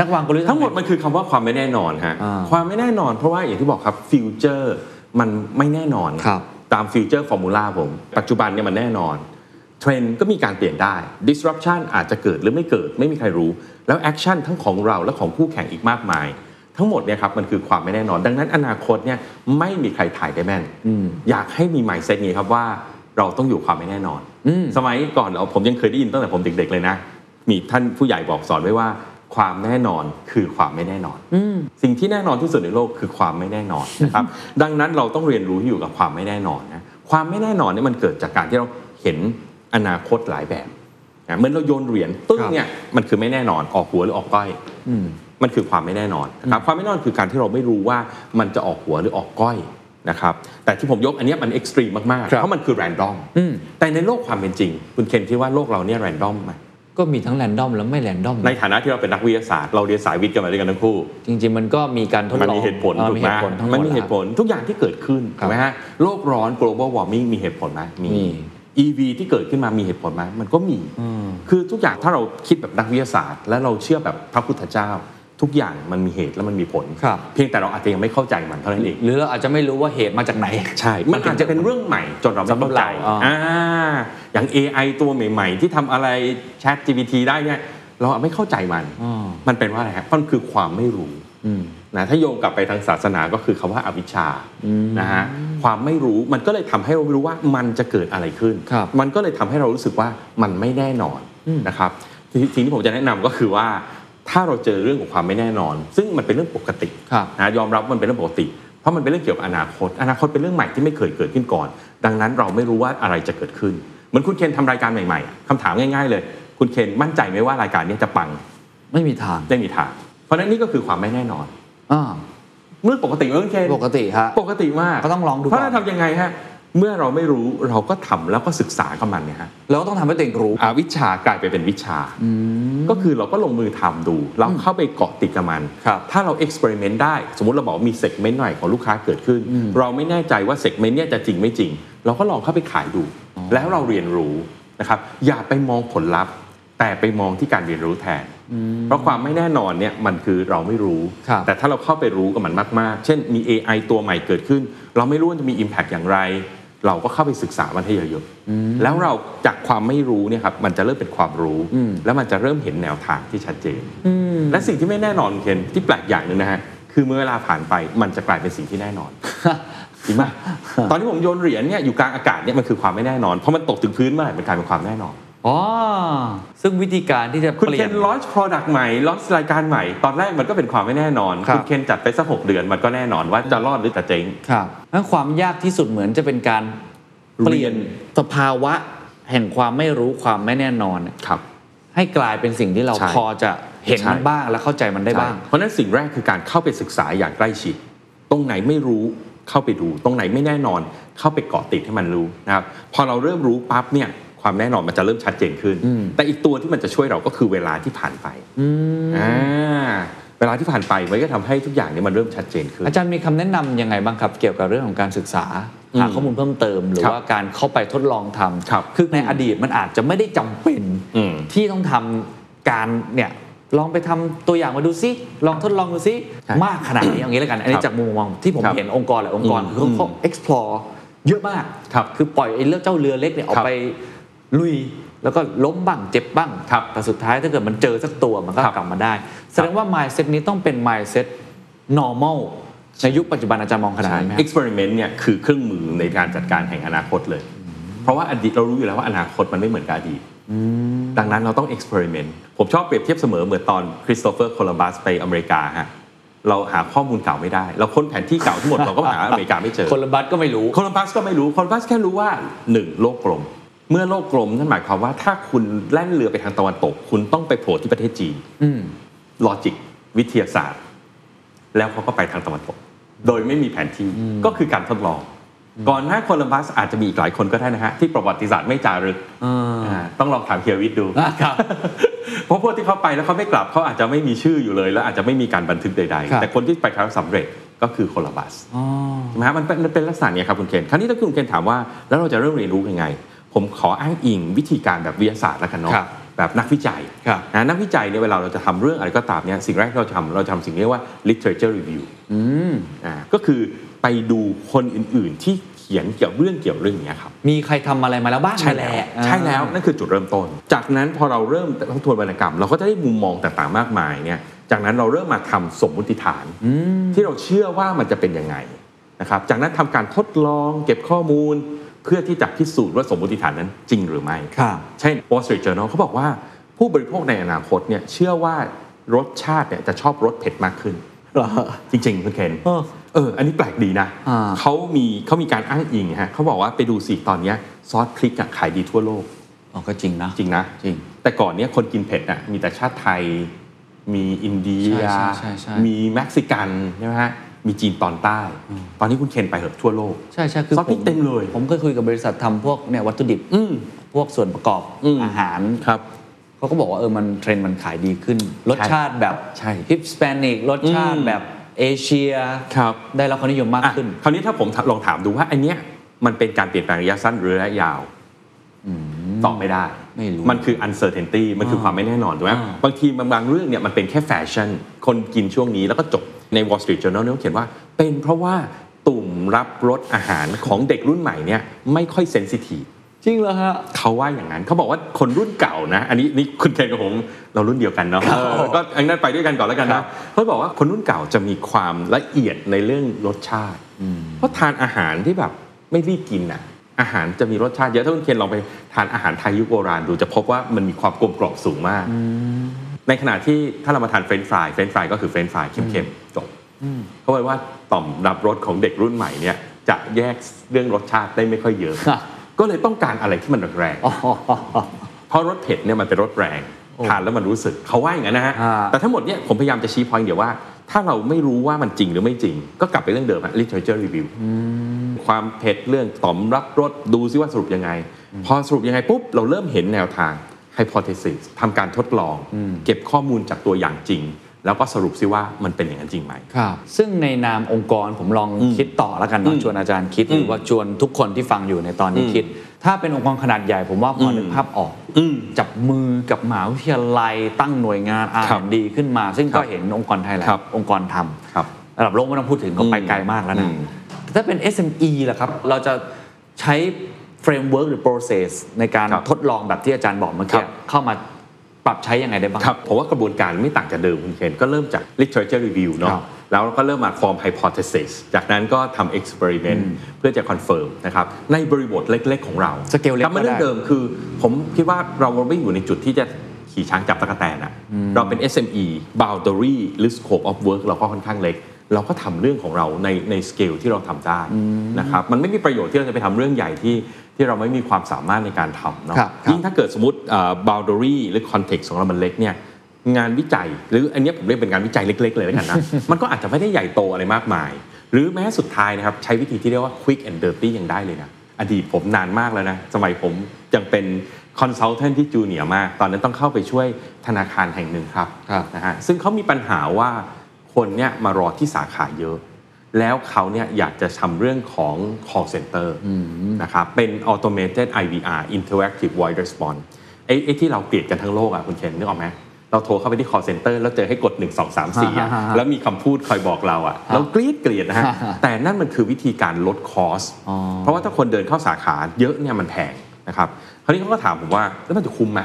นักวางกลยุทธ์ทั้งหมดมันคือคำว่าความไม่แน่นอนฮะอ่าความไม่แน่นอน เพราะว่าอย่างที่บอกครับ future มันไม่แน่นอนครับ ตาม future formula ผม ปัจจุบันเนี่ยมันแน่นอนเทรนด์ก็มีการเปลี่ยนได้ disruption อาจจะเกิดหรือไม่เกิดไม่มีใครรู้ แล้ว action ทั้งของเราและของคู่แข่งอีกมากมาย ทั้งหมดเนี่ยครับมันคือความไม่แน่นอน ดังนั้นอนาคตเนี่ยไม่มีใครทายได้แม่นอยากให้มี mindset นี้ครับว่าเราต้องอยู่ความไม่แน่นอน สมัยก่อนเราผมยังเคยได้ยินตั้งแต่ผมเด็กๆเลยนะ มีท่านผู้ใหญ่บอกสอนไว้ว่า ความแน่นอนคือความไม่แน่นอนสิ่งที่แน่นอนที่สุดในโลกคือความไม่แน่นอนนะครับ ดังนั้นเราต้องเรียนรู้ที่อยู่กับความไม่แน่นอนนะความไม่แน่นอนเนี่ยมันเกิดจากการที่เราเห็นอนาคตหลายแบบนะเหมือนเราโยนเหรียญตึ้งเนี่ยมันคือไม่แน่นอนออกหัวหรือออกก้อยมันคือความไม่แน่นอนนะครับความไม่แน่นอนคือการที่เราไม่รู้ว่ามันจะออกหัวหรือออกก้อยนะครับแต่ที่ผมยกอันเนี้ยมัน extreme มากๆครับเพราะมันคือ randomแต่ในโลกความเป็นจริง คุณเคนคิดว่าโลกเราเนี่ยแรนดอมไหม ก็มีทั้งแรนดอมและไม่แรนดอมในฐานะที่เราเป็นนักวิทยาศาสตร์เราเรียนสายวิทย์กันมาด้วยกันทั้งคู่ จริง ๆ มันก็มีการทดมันลองมีเหตุผลอ่าถูกมีไหเหมตุผลทั้งหมดมันมีเหตุผลทุกอย่างที่เกิดขึ้นครับถูกไหมฮะโลกร้อน global warming มีเหตุผลไหมมี EV ที่เกิดขึ้นมามีเหตุผลไหมมันก็มี คือทุกอย่างถ้าเราคิดแบบนักวิทยาศาสตร์ และเราเชื่อแบบพระพุทธเจ้า ทุกอย่างมันมีเหตุและมันมีผลครับเพียงแต่เราอาจจะยังไม่เข้าใจมันเท่านั้นเองหรือเราอาจจะไม่รู้ว่าเหตุมาจากไหน ใช่ มันอาจจะเป็นเรื่องใหม่จนเราไม่เข้าใจสำหรับเราอ่าอ่าอย่าง AI ตัวใหม่ ๆ ที่ทำอะไร Chat GPT ได้เนี่ยเราไม่เข้าใจมันอ๋อมันเป็นว่าอะไรครับมันคือความไม่รู้อืมนะถ้าโยงกลับไปทางศาสนาก็คือคำว่าอวิชชานะฮะความไม่รู้มันก็เลยทำให้เราไม่รู้ว่ามันจะเกิดอะไรขึ้นครับมันก็เลยทำให้เรารู้สึกว่ามันไม่แน่นอนนะครับทีสิ่งที่ผมจะแนะนำก็คือว่า ถ้าเราเจอเรื่องของความไม่แน่นอน ซึ่งมันเป็นเรื่องปกติครับนะยอมรับว่ามันเป็นเรื่องปกติ เพราะมันเป็นเรื่องเกี่ยวกับอนาคต อนาคตเป็นเรื่องใหม่ที่ไม่เคยเกิดขึ้นก่อน ดังนั้นเราไม่รู้ว่าอะไรจะเกิดขึ้น เหมือนคุณเคนทำรายการใหม่ๆอะคำถามง่าย ๆ เลย คุณเคนมั่นใจไหมว่ารายการนี้จะปัง ไม่มีทางไม่มีทาง เพราะฉะนั้นนี่ก็คือความไม่แน่นอนอ่าเมื่อปกติเมื่อคุณเคนปกติฮะปกติมากก็ต้องลองดูเพราะก่อนเราทำยังไงฮะ เมื่อเราไม่รู้เราก็ทำแล้วก็ศึกษากับมันเนี่ยฮะแล้วก็ต้องทำให้ตัวเองรู้อาวิชากลายไปเป็นวิชา ก็คือเราก็ลงมือทำดูเราเข้าไปเกาะติดกับมันครับถ้าเราเอ็กซ์เพร์เมนต์ได้ สมมติเราบอกว่ามีเซกเมนต์หน่อยของลูกค้าเกิดขึ้น เราไม่แน่ใจว่าเซกเมนต์เนี่ยจะจริงไม่จริง เราก็ลองเข้าไปขายดู แล้วเราเรียนรู้นะครับอย่าไปมองผลลัพธ์ แต่ไปมองที่การเรียนรู้แทนเพราะความไม่แน่นอนเนี่ยมันคือเราไม่รู้ครับแต่ถ้าเราเข้าไปรู้กับมันมาก ๆ เช่นมี AI ตัวใหม่เกิดขึ้น เราไม่รู้ว่าจะมี Impact อย่างไร เราก็เข้าไปศึกษามันให้เยอะๆแล้วเราจากความไม่รู้เนี่ยครับมันจะเริ่มเป็นความรู้ แล้วมันจะเริ่มเห็นแนวทางที่ชัดเจน และสิ่งที่ไม่แน่นอนเคนที่แปลกอย่างหนึ่งนะฮะคือเมื่อเวลาผ่านไปมันจะกลายเป็นสิ่งที่แน่นอนจริงไหมตอนที่ผมโยนเหรียญเนี่ยอยู่กลางอากาศเนี่ยมันคือความไม่แน่นอนเพราะมันตกถึงพื้นเมื่อไหร่มันกลายเป็นความแน่นอน อ๋อ ซึ่งวิธีการที่จะคุณเปลี่เคยนนลอนช์ product ใหม่ลอนช์รายการใหม่ ตอนแรกมันก็เป็นความไม่แน่นอนครับ ณเคนจัดไปสักหกเดือนมันก็แน่นอนว่าจะรอดหรือจะเจ๊ง ครับงั้นความยากที่สุดเหมือนจะเป็นการเปลี่ยนเรียน สภาวะแห่งความไม่รู้ความไม่แน่นอนเนี่ยครับ ให้กลายเป็นสิ่งที่เราใช่พอจะเห็นใช่ มันบ้างและเข้าใจมันได้บ้าง เพราะฉะนั้นสิ่งแรกคือการเข้าไปศึกษาอย่างใกล้ชิด ตรงไหนไม่รู้เข้าไปดู ตรงไหนไม่แน่นอน เข้าไปเกาะติดให้มันรู้นะครับ พอเราเริ่มรู้ปั๊บเนี่ย ความแน่นอนมันจะเริ่มชัดเจนขึ้น แต่อีกตัวที่มันจะช่วยเราก็คือเวลาที่ผ่านไปอ่าเวลาที่ผ่านไปมันก็ทำให้ทุกอย่างเนี่ยมันเริ่มชัดเจนขึ้น อาจารย์มีคำแนะนำยังไงบ้างครับเกี่ยวกับเรื่องของการศึกษาอืมหาข้อมูลเพิ่มเติม หรือครับว่าการเข้าไปทดลองทำครับคือในอดีตมันอาจจะไม่ได้จำเป็นอืมที่ต้องทำการเนี่ยลองไปทำตัวอย่างมาดูซิ ลองทดลองดูซิใช่มากขนาดนี้อย่างนี้แล้วกัน อันนี้ครับจากมุมมองที่ผมครับเห็นองค์กรหลายองค์กรอืมคือเขา explore เยอะมากครับคือปล่อยไอ้เรื่องเจ้าเรือเล็กเนี่ยออกครับไป ลุยแล้วก็ล้มบ้างเจ็บบ้างครับแต่สุดท้ายถ้าเกิดมันเจอสักตัวมันก็ครับกลับมาได้ แสดงว่า mindset นี้ต้องเป็น mindset normal ในยุคปัจจุบันอาจารย์มองขนาดใช่นั้นไหมครับ experiment เนี่ยคือเครื่องมือในการจัดการแห่งอนาคตเลย เพราะว่าอดีตเรารู้อยู่แล้วว่าอนาคตมันไม่เหมือนกับอดีตดังนั้นเราต้อง experiment ผมชอบเปรียบเทียบเสมอเหมือนตอนคริสโตเฟอร์โคลัมบัสไปอเมริกาฮะเราหาข้อมูลเก่าไม่ได้ เราค้นแผนที่เก่าทั้งหมดเราก็หาอเมริกาไม่เจอโคลัมบัสก็ไม่รู้โคลัมบัสก็ไม่รู้โคลัมบัสแค่รู้ว่า 1. โลกกลม เมื่อโลกกลมนั่นหมายความว่าถ้าคุณแล่นเรือไปทางตะวันตก คุณต้องไปโผล่ที่ประเทศจีนอืม logic วิทยาศาสตร์ แล้วเขาก็ไปทางตะวันตก โดยไม่มีแผนที่ก็คือการทดลอง ก่อนหน้าโคลัมบัสอาจจะมีอีกหลายคนก็ได้นะฮะ ที่ประวัติศาสตร์ไม่จารึกอ่าาต้องลองถามเฮียวิทย์ดูอ่าครับเพราะพวกที่เขาไปแล้วเขาไม่กลับเขาอาจจะไม่มีชื่ออยู่เลย แล้วอาจจะไม่มีการบันทึกใดครับๆแต่คนที่ไปครั้งสำเร็จก็คือโคลัมบัสอ๋อใช่ไหมฮะมันเป็นมันเป็นลักษณะเนี้ยครับคุณเคนคราวนี้ถ้าคุณเคนถามว่าแล้วเราจะเริ่มเรียนรู้ยังไง ผมขออ้างอิงวิธีการแบบวิทยาศาสตร์แล้วกันเนาะครับแบบนักวิจัยครับนะนักวิจัยเนี่ยเวลาเราจะทำเรื่องอะไรก็ตามเนี่ยสิ่งแรกที่เราจะทำเราจะทำสิ่งที่เรียกว่า literature review อืมอ่าก็คือไปดูคนอื่นๆที่เขียนเกี่ยวเรื่องเกี่ยวเรื่องเนี้ยครับมีใครทำอะไรมาแล้วบ้างใช่แล้วนั่นหะใช่แล้วนั่นคือจุดเริ่มต้น จากนั้นพอเราเริ่มทบทวนวรรณกรรม เราก็จะได้มุมมองต่างๆมากมายเนี่ยจากนั้นเราเริ่มมาทำสมมุติฐานที่เราเชื่อว่ามันจะเป็นยังไงนะครับจากนั้นทำการทดลองเก็บข้อมูล เพื่อที่จะพิสูจน์ว่าสมมุติฐานนั้นจริงหรือไม่ครับเช่น Wall Street Journal เขาบอกว่าผู้บริโภคในอนาคตเนี่ยเชื่อว่ารสชาติเนี่ยจะชอบรสเผ็ดมากขึ้นเหรอจริงๆคุณเคนเออเออ อันนี้แปลกดีนะอ่าเขามีเขามีการอ้างอิงฮะเขาบอกว่าไปดูสิตอนเนี้ยซอสพริกอะขายดีทั่วโลกอ๋อก็จริงนะจริงนะจริง แต่ก่อนเนี้ยคนกินเผ็ดอะมีแต่ชาติไทย มีอินเดียใช่ใช่ใช่ใช่มีเม็กซิกันใช่ไหมฮะ มีจีนตอนใต้ ตอนนี้คุณเคนไปเหอะทั่วโลก ใช่ใช่คือซอสพริกผมเต็มเลย ผมเคยคุยกับบริษัททำพวกเนี่ยวัตถุดิบอืมพวกส่วนประกอบอืมอาหารครับเขาก็บอกว่าเออมันเทรนด์มันขายดีขึ้น รสชาติแบบใช่ฮิปสเปนิกรสชาติอืมแบบเอเชียครับได้รับความนิยมมากอะขึ้น คราวนี้ถ้าผมลองถามดูว่าอันเนี้ยมันเป็นการเปลี่ยนแปลงระยะสั้นหรือระยะยาวตอบไม่ได้ไม่รู้มันคือ uncertainty มันคือความไม่แน่นอนถูกไหมอ่าบางทีบางบางเรื่องเนี่ยมันเป็นแค่แฟชั่น คนกินช่วงนี้แล้วก็จบ ใน Wall Street Journal เนี่ยเขาเขียนว่า เป็นเพราะว่าตุ่มรับรสอาหารของเด็กรุ่นใหม่เนี่ยไม่ค่อย sensitive จริงเหรอฮะเขาว่าอย่างนั้นเขาบอกว่าคนรุ่นเก่านะ อันนี้นี่คุณเคนกับผมเรารุ่นเดียวกันเนาะครับเออก็อันนั้นไปด้วยกันก่อนแล้วกันครันะบเขาบอกว่าคนรุ่นเก่าจะมีความละเอียดในเรื่องรสชาติเพราะทานอาหารที่แบบไม่รีบกินอะอาหารจะมีรสชาติเยอะถ้าคุณเคนลองไปทานอาหารไทยยุคโบราณดูจะพบว่ามันมีความกลมกล่อมสูงมาก ในขณะที่ถ้าเรามาทานเฟรนช์ฟรายเฟรนช์ฟรายก็คือเฟรนช์ฟรายเค็มๆจบเขาบอกว่าต่อมรับรสของเด็กรุ่นใหม่เนี่ยจะแยกเรื่องรสชาติได้ไม่ค่อยเยอะค่ะก็เลยต้องการอะไรที่มันแรงอ๋อๆเพราะรสเผ็ดเนี่ยมันเป็นรสแรงโอ้ทานแล้วมันรู้สึกเขาว่าอย่างนั้นนะฮะอ่าแต่ทั้งหมดเนี่ยผมพยายามจะชี้พอยต์เดียวว่า ถ้าเราไม่รู้ว่ามันจริงหรือไม่จริง ก็กลับไปเรื่องเดิมฮะ literature review ความเผ็ดเรื่องต่อมรับรสดูซิว่าสรุปยังไง พอสรุปยังไงปุ๊บเราเริ่มเห็นแนวทาง hypothesis ทำการทดลอง เก็บข้อมูลจากตัวอย่างจริง แล้วก็สรุปซิว่ามันเป็นอย่างนั้นจริงไหมครับซึ่งในนามองค์กรผมลองอืมคิดต่อแล้วกันเนาะอืมชวนอาจารย์คิดอืมหรือว่าชวนทุกคนที่ฟังอยู่ในตอนนี้อืมคิด ถ้าเป็นองค์กรขนาดใหญ่ ผมว่าพออมนึกภาพออกอืมจับมือกับมหาวิทยาลัยตั้งหน่วยงานครับ R&D ขึ้นมา ซึ่งครัก็บเห็นองค์กรไทยหลายครับองค์กรทำครับระดับโลกไม่ต้องพูดถึงก็ไปไกลมากแล้วอืนะมแต่ถ้าเป็น SME ล่ะครับเราจะใช้ framework หรือ process ในการครับทดลองแบบที่อาจารย์บอกเมื่อครักี้บเข้ามาปรับใช้ยังไงได้บ้างครับผมว่ากระบวนการไม่ต่างจากเดิมคุณเคนก็เริ่มจาก literature review เนาะครับแล้วก็เริ่มมา form hypothesis จากนั้นก็ทำ experiment เพื่อจะ confirm นะครับในบริบทเล็ก ๆ ของเราสเกลเล็กกลับมาเรื่องก็ได้เดิมคือ ผมคิดว่าเราไม่อยู่ในจุดที่จะขี่ช้างจับตะกแตนอะเราเป็น SME boundary หรือ scope of work เราก็ค่อนข้างเล็ก เราก็ทำเรื่องของเราในในสเกลที่เราทำได้นะครับมันไม่มีประโยชน์ที่เราจะไปทำเรื่องใหญ่ที่ที่เราไม่มีความสามารถในการทำเนาะครับครับยิ่งถ้าเกิดสมมติเอ่อ boundary หรือ context ของเรามันเล็กเนี่ยงานวิจัย หรืออันเนี้ยผมเรียกเป็นงานวิจัยเล็ก ๆ เลยแล้วกันนะ มันก็อาจจะไม่ได้ใหญ่โตอะไรมากมาย หรือแม้สุดท้ายนะครับ ใช้วิธีที่เรียกว่า quick and dirty ยังได้เลยนะอดีตผมนานมากแล้วนะ สมัยผมยังเป็น consultant ที่จูเนียร์มาก ตอนนั้นต้องเข้าไปช่วยธนาคารแห่งหนึ่งครับครับนะฮะซึ่งเขามีปัญหาว่าคนเนี่ยมารอที่สาขาเยอะ แล้วเขาเนี่ยอยากจะทำเรื่องของ call center นะครับเป็น automated IVR interactive voice response ไอ้ไอ้ที่เราเกลียดกันทั้งโลกอะคุณเคนนึกออกไหมเราโทรเข้าไปที่ call center แล้วเจอให้กด 1 2 3 4อะฮ่าฮ่าฮ่าแล้วมีคำพูดคอยบอกเราอะเราเกลียดเกลียดนะฮะฮ่าฮ่าแต่นั่นมันคือวิธีการลดคอสอ๋อเพราะว่าถ้าคนเดินเข้าสาขาเยอะเนี่ยมันแพงนะครับคราวนี้เขาก็ถามผมว่าแล้วมันจะคุ้มไหม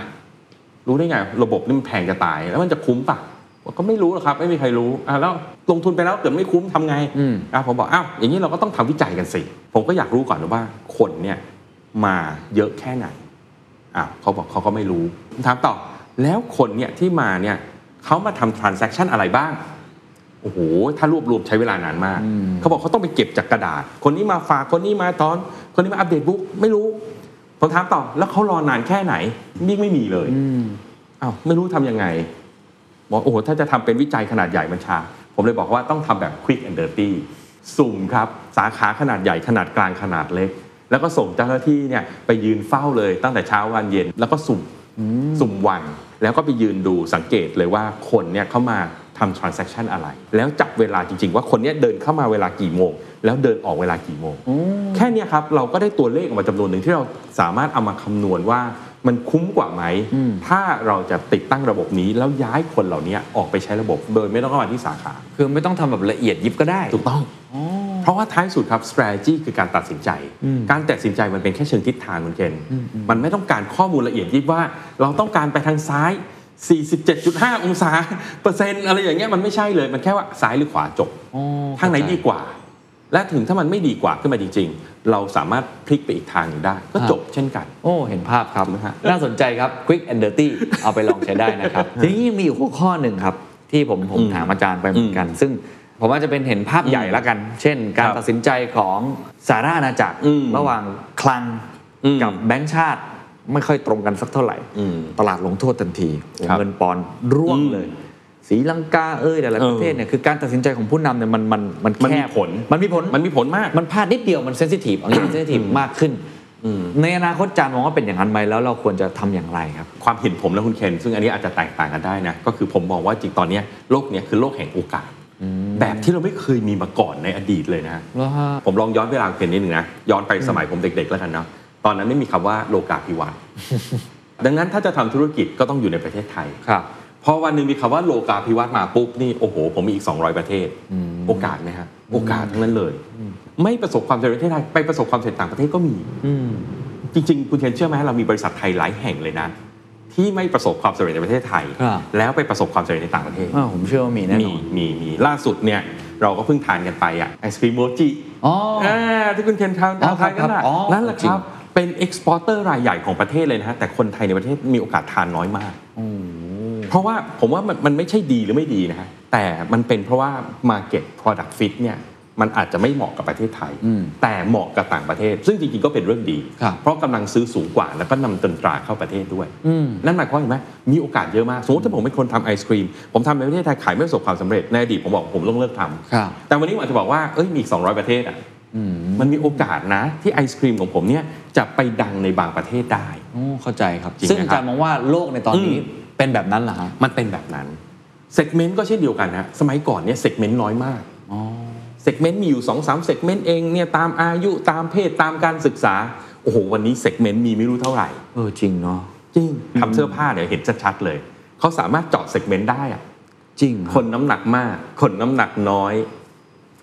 รู้ได้ไงระบบนี่มันแพงจะตายแล้วมันจะคุ้มปะผม ก็ไม่รู้หรอกครับ ไม่มีใครรู้อะแล้วลงทุนไปแล้วเกิดไม่คุ้มทำไงอืมอะผมบอกอ้าวอย่างนี้เราก็ต้องทำวิจัยกันสิ ผมก็อยากรู้ก่อนว่าคนเนี่ยมาเยอะแค่ไหนอะเขาบอกเขาก็ไม่รู้ผมถามต่อแล้วคนเนี่ยที่มาเนี่ยเขามาทำ transaction อะไรบ้างโอ้โห ถ้ารวบรวมใช้เวลานานมาก เขาบอกเขาต้องไปเก็บจากกระดาษ คนนี้มาฝาก คนนี้มาตอน คนนี้มาอัปเดตบุ๊ก ไม่รู้ ผมถามต่อ แล้วเขารอนานแค่ไหนนี่ไม่มีเลย อ้าว ไม่รู้ทำยังไง บอกโอ้โหถ้าจะทำเป็นวิจัยขนาดใหญ่มันช้าผมเลยบอกว่าต้องทำแบบ quick and dirty สุ่มครับ สาขาขนาดใหญ่ขนาดกลางขนาดเล็ก แล้วก็ส่งเจ้าหน้าที่เนี่ยไปยืนเฝ้าเลยตั้งแต่เช้าวันเย็น แล้วก็สุ่มสุ่มวัน แล้วก็ไปยืนดูสังเกตเลยว่าคนเนี่ยเข้ามาทำ transaction อะไร แล้วจับเวลาจริง ๆ ว่าคนเนี้ยเดินเข้ามาเวลากี่โมง แล้วเดินออกเวลากี่โมง แค่เนี้ยครับ เราก็ได้ตัวเลขออกมาจำนวนหนึ่งที่เราสามารถเอามาคำนวณว่า มันคุ้มกว่าไหม ถ้าเราจะติดตั้งระบบนี้ แล้วย้ายคนเหล่านี้ออกไปใช้ระบบ โดยไม่ต้องเข้ามาที่สาขา คือไม่ต้องทำแบบละเอียดยิบก็ได้ ถูกต้อง เพราะว่าท้ายสุดครับ strategy คือการตัดสินใจ การตัดสินใจมันเป็นแค่เชิงทิศทางคุณเจนมันไม่ต้องการข้อมูลละเอียดยิบว่า เราต้องการไปทางซ้าย 47.5 องศาเปอร์เซ็นต์อะไรอย่างเงี้ยมันไม่ใช่เลย มันแค่ว่าซ้ายหรือขวาจบอ๋อทางไหนเข้าใจดีกว่า และถึงถ้ามันไม่ดีกว่าขึ้นมาจริง ๆ เราสามารถพลิกไปอีกทางหนึ่งได้ ก็ครับจบเช่นกัน โอ้ เห็นภาพครับนะฮะน่าสนใจครับ quick and dirty เอาไปลองใช้ได้นะครับ ทีนี้ยังมีอยู่หัวข้อหนึ่งครับ ที่ผมผมอืมถามอาจารย์ไปเหมือนกัน ซึ่งผมว่าจะเป็นเห็นภาพใหญ่แล้วกัน เช่น การครับตัดสินใจของสาราอาณาจักรอืมระหว่างคลังอืมกับแบงก์ชาติไม่ค่อยตรงกันสักเท่าไหร่อืมตลาดลงโทษทันทีโอ้ครับเงินปอนด์ร่วงอืมเลย ศรีลังกาเอ้ยแต่ละเออประเทศเนี่ยคือการตัดสินใจของผู้นำเนี่ยมันมันมันมันแคมีบผลมันมีผลมันมีผลมากมันพลาดนิดเดียวมัน sensitive อันนี้มัน sensitive มากขึ้นอืมในอนาคตอาจารย์มองว่าเป็นอย่างนั้นไหมแล้วเราควรจะทำอย่างไรครับ ความเห็นผมและคุณเคนซึ่งอันนี้อาจจะแตกต่างกันได้นะ ก็คือผมมองว่าจริงตอนเนี้ยโลกเนี้ยคือโลกแห่งโอกาส แบบที่เราไม่เคยมีมาก่อนในอดีตเลยนะแล้วฮะผมลองย้อนเวลาเพียงนิดหนึ่งนะย้อนไปสมัยผมเด็ก ๆ แล้วกันเนาะตอนนั้นไม่มีคำว่าโลกาภิวัตน์ดังนั้นถ้าจะทำธุรกิจก็ต้องอยู่ในประเทศไทยครับ พอวันหนึ่งมีคำว่าโลกาภิวัตน์มาปุ๊บนี่โอ้โห ผมมีอีก 200 ประเทศ โอกาสไหมฮะโอกาสทั้งนั้นเลย ไม่ประสบความสำเร็จในประเทศไทยไปประสบความสำเร็จต่างประเทศก็มีจริง ๆ คุณเคนเชื่อไหมเรามีบริษัทไทยหลายแห่งเลยนะที่ไม่ประสบความสำเร็จในประเทศไทยครับแล้วไปประสบความสำเร็จในต่างประเทศอ้าวผมเชื่อว่ามีแน่นมีอนมีมีล่าสุดเนี่ยเราก็เพิ่งทานกันไปอะไอศครีมโมจิอ๋ออ่าที่คุณเคนทานอ๋อทานกันครับน่ะอ๋อนั่นแหละจริงครับเป็น exporter รายใหญ่ของประเทศเลยนะฮะแต่คนไทยในประเทศมีโอกาสทานน้อยมากเพ ราะว่าผมว่ามันมันไม่ใช่ดีหรือไม่ดีนะฮะแต่มันเป็นเพราะว่า Market Product Fit เนี่ยมันอาจจะไม่เหมาะกับประเทศไทยอืมแต่เหมาะกับต่างประเทศ ซึ่งจริงๆก็เป็นเรื่องดีครับเพราะกำลังซื้อสูงกว่าแล้วก็นำเงินตราเข้าประเทศด้วยอืมนั่นหมายความว่าเห็นไหมมีโอกาสเยอะมาก สมมติถ้าผมเป็นคนทำไอศครีม ผมทำในประเทศไทยขายไม่ประสบความสำเร็จในอดีตผมบอกผมต้องเลิกทำครับแต่วันนี้ผมอาจจะบอกว่าเอ้ยมีอีก 200 ประเทศอะอืมมันมีโอกาสนะที่ไอศครีมของผมเนี่ยจะไปดังในบางประเทศได้โอ้เข้าใจครับจริงซึ่งนะครับอาจารย์มองว่าโลกในตอนนี้อืม เป็นแบบนั้นเหรอฮะมันเป็นแบบนั้น segment ก็เช่นเดียวกันฮะสมัยก่อนเนี่ย segment น้อยมากอ๋อ segment มีอยู่2อสาม segment เองเนี่ยตามอายุตามเพศตามการศึกษาโอ้โหวันนี้ segment มีไม่รู้เท่าไหร่เออจริงเนาะจริงทำเสื้อผ้าเนี่ยเห็นชัดๆเลยเขาสามารถเจาะเซกเมนต์ได้อะจริง คนน้ำหนักมาก คนน้ำหนักน้อย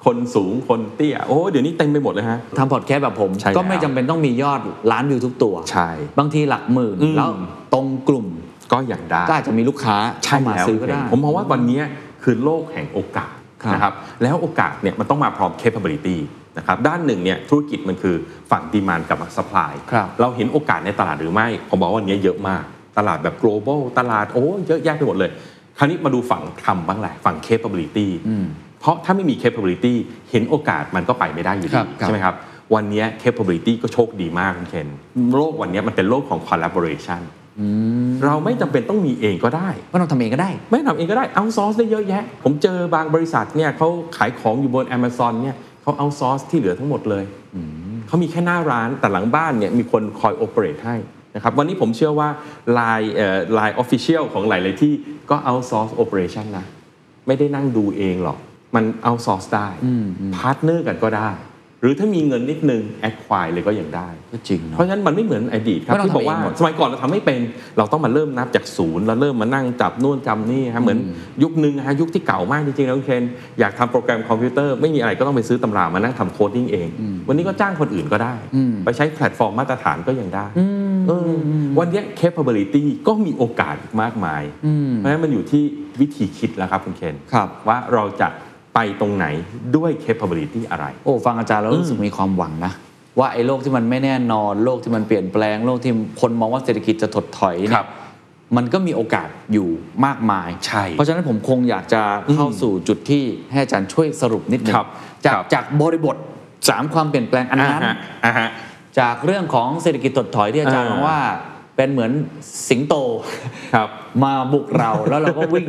คนสูงคนเตี้ยโอ้เดี๋ยวนี้เต็มไปหมดเลยฮะทำพอดแคสต์แบบผมใช่แล้วก็ไม่จำเป็นต้องมียอดล้านวิวทุกตัว ใช่ บางทีหลักหมื่นอืมแล้วตรงกลุ่ม ก็อย่างได้ก็อาจจะมีลูกค้าใช่เข้ามาแล้วซื้อก็ได้ ผมมองว่าวันนี้คือโลกแห่งโอกาสครับนะครับแล้วโอกาสเนี่ยมันต้องมาพร้อม capability นะครับด้านหนึ่งเนี่ยธุรกิจมันคือฝั่ง demand กับ supply ครับเราเห็นโอกาสในตลาดหรือไม่ ผมบอกว่าวันนี้เยอะมาก ตลาดแบบ global ตลาดโอ้เยอะแยะไปหมดเลย คราวนี้มาดูฝั่งทำบ้างแหละฝั่ง capability อืมเพราะถ้าไม่มี capability เห็นโอกาสมันก็ไปไม่ได้อยู่ครัดีบครับใช่ไหมครับวันนี้ capability ก็โชคดีมากคุณเคนโลกวันนี้มันเป็นโลกของ collaboration เราไม่จำเป็นต้องมีเองก็ได้ก็ต้องทำเองก็ได้ ไม่ทำเองก็ได้เอาซอร์สได้เยอะแยะ ผมเจอบางบริษัทเนี่ยเขาขายของอยู่บน Amazon เนี่ยเขา outsource ที่เหลือทั้งหมดเลยเขามีแค่หน้าร้านแต่หลังบ้านเนี่ยมีคนคอย operate ให้นะครับวันนี้ผมเชื่อว่า Line เอ่อ Line Official ของหลาย ๆ ที่ก็ outsource operation นะ ไม่ได้นั่งดูเองหรอก มัน outsource ได้ partner กันก็ได้ หรือถ้ามีเงินนิดนึงแอดควายเลยก็ยังได้ก็จริงเนอะเพราะฉะนั้นมันไม่เหมือนอดีตครับไม่ต้องที่บอกว่าทำเองหมดสมัยก่อนเราทำไม่เป็น เราต้องมาเริ่มนับจากศูนย์เราเริ่มมานั่งจับนู่นจับนี่ฮะเหมือนยุคนึงฮะยุคที่เก่ามากจริงๆแล้วคุณเคนอยากทำโปรแกรมคอมพิวเตอร์ไม่มีอะไรก็ต้องไปซื้อตำรามานั่งทำ coding เอง วันนี้ก็จ้างคนอื่นก็ได้ ไปใช้แพลตฟอร์มมาตรฐานก็ยังได้เออวันนี้ capability ก็มีโอกาสอีกมากมาย เพราะฉะนั้นมันอยู่ที่วิธีคิดแล้วครับคุณเคนครับว่าเราจะ ไปตรงไหนด้วย capability อะไร โอ้ฟังอาจารย์แล้วรู้สึกมีความหวังนะ ว่าไอ้โลกที่มันไม่แน่นอนโลกที่มันเปลี่ยนแปลงโลกที่คนมองว่าเศรษฐกิจจะถดถอยเนี่ยครับมันก็มีโอกาสอยู่มากมาย ใช่ เพราะฉะนั้นผมคงอยากจะเข้าสู่จุดที่ให้อาจารย์ช่วยสรุปนิดหนึงครับจากครับจากบริบทสามความเปลี่ยนแปลงอันนั้นอ่าฮะอ่าฮะจากเรื่องของเศรษฐกิจถดถอยที่อาจารย์อ่ามองว่า เป็นเหมือนสิงโตครับมาบุกเราแล้วเราก็วิ่ง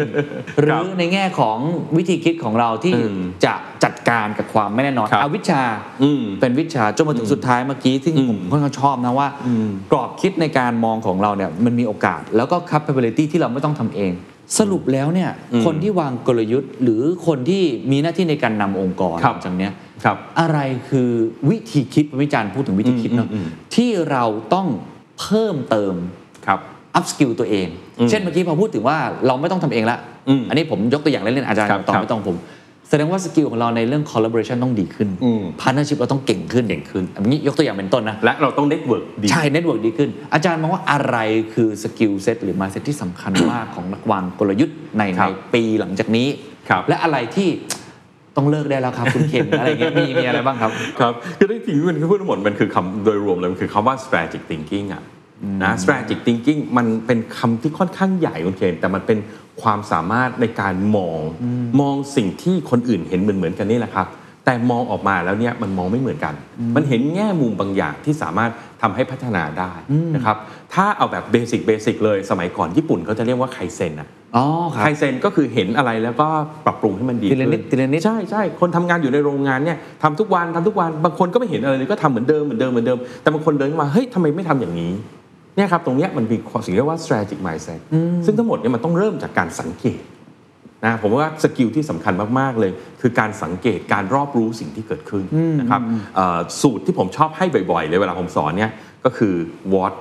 หรือในแง่ของวิธีคิดของเราที่อืมจะจัดการกับความไม่แน่นอนครับอวิชชาอืมเป็นวิชาจนมาถึงสุดท้ายเมื่อกี้ที่อืมผมค่อนข้างชอบนะว่าอืมกรอบคิดในการมองของเราเนี่ยมันมีโอกาส แล้วก็ capability ที่เราไม่ต้องทำเอง สรุปแล้วเนี่ยอืมคนที่วางกลยุทธ์ หรือคนที่มีหน้าที่ในการนำองค์กรครับจากเนี้ยครับอะไรคือวิธีคิดอาจารณ์พูดถึงวิธีคิดเนาะอืมอืมอืมที่เราต้อง เพิ่มเติมครับ upskill ตัวเองอืมเช่นเมื่อกี้พอพูดถึงว่าเราไม่ต้องทำเองละอืมอันนี้ผมยกตัวอย่างเล่นๆอาจารย์ครับตอบครับไม่ต้องผม แสดงว่า skill ของเราในเรื่อง collaboration ต้องดีขึ้นอืม partnership เราต้องเก่งขึ้นเก่งขึ้นอันนี้ยกตัวอย่างเป็นต้นนะ และเราต้อง network ดีใช่ network ดีขึ้น อาจารย์มองว่าอะไรคือ skill set หรือ mindset ที่สำคัญมากของนักวางกลยุทธ์ในครับในปีหลังจากนี้ครับและอะไรที่ ต้องเลิกได้แล้วครับคุณเคนอะไรเงี้ยมีมีอะไรบ้างครับครับคือที่จริงๆมันพูดทั้งหมดมันคือคำโดยรวมเลยมันคือคำว่า strategic thinking อะนะ strategic thinking มันเป็นคำที่ค่อนข้างใหญ่คุณเคนแต่มันเป็นความสามารถในการมองมองสิ่งที่คนอื่นเห็นเหมือนเหมือนๆกันนี่แหละครับ แต่มองออกมาแล้วเนี่ยมันมองไม่เหมือนกัน มันเห็นแง่มุมบางอย่างที่สามารถทำให้พัฒนาได้นะครับถ้าเอาแบบ basic basic เลยสมัยก่อนญี่ปุ่นเขาจะเรียกว่าไคเซนอะอ๋อครับไคเซนก็คือเห็นอะไรแล้วก็ปรับปรุงให้มันดีขึ้นทีละนิดทีละนิดใช่ใช่คนทำงานอยู่ในโรงงานเนี่ยทำทุกวันทำทุกวันบางคนก็ไม่เห็นอะไรเลยก็ทำเหมือนเดิมเหมือนเดิมเหมือนเดิมแต่บางคนเดินเข้ามาเฮ้ยทำไมไม่ทำอย่างนี้เนี่ยครับตรงเนี้ยมันมีสิ่งเรียกว่า strategic mindset ซึ่งทั้งหมดเนี่ยมันต้องเริ่มจากการสังเกต นะผมว่า skill ที่สำคัญมาก ๆ เลย คือการสังเกตการรอบรู้สิ่งที่เกิดขึ้นนะครับเอ่อสูตรที่ผมชอบให้บ่อยๆ เลยเวลาผมสอนเนี่ยก็คือ what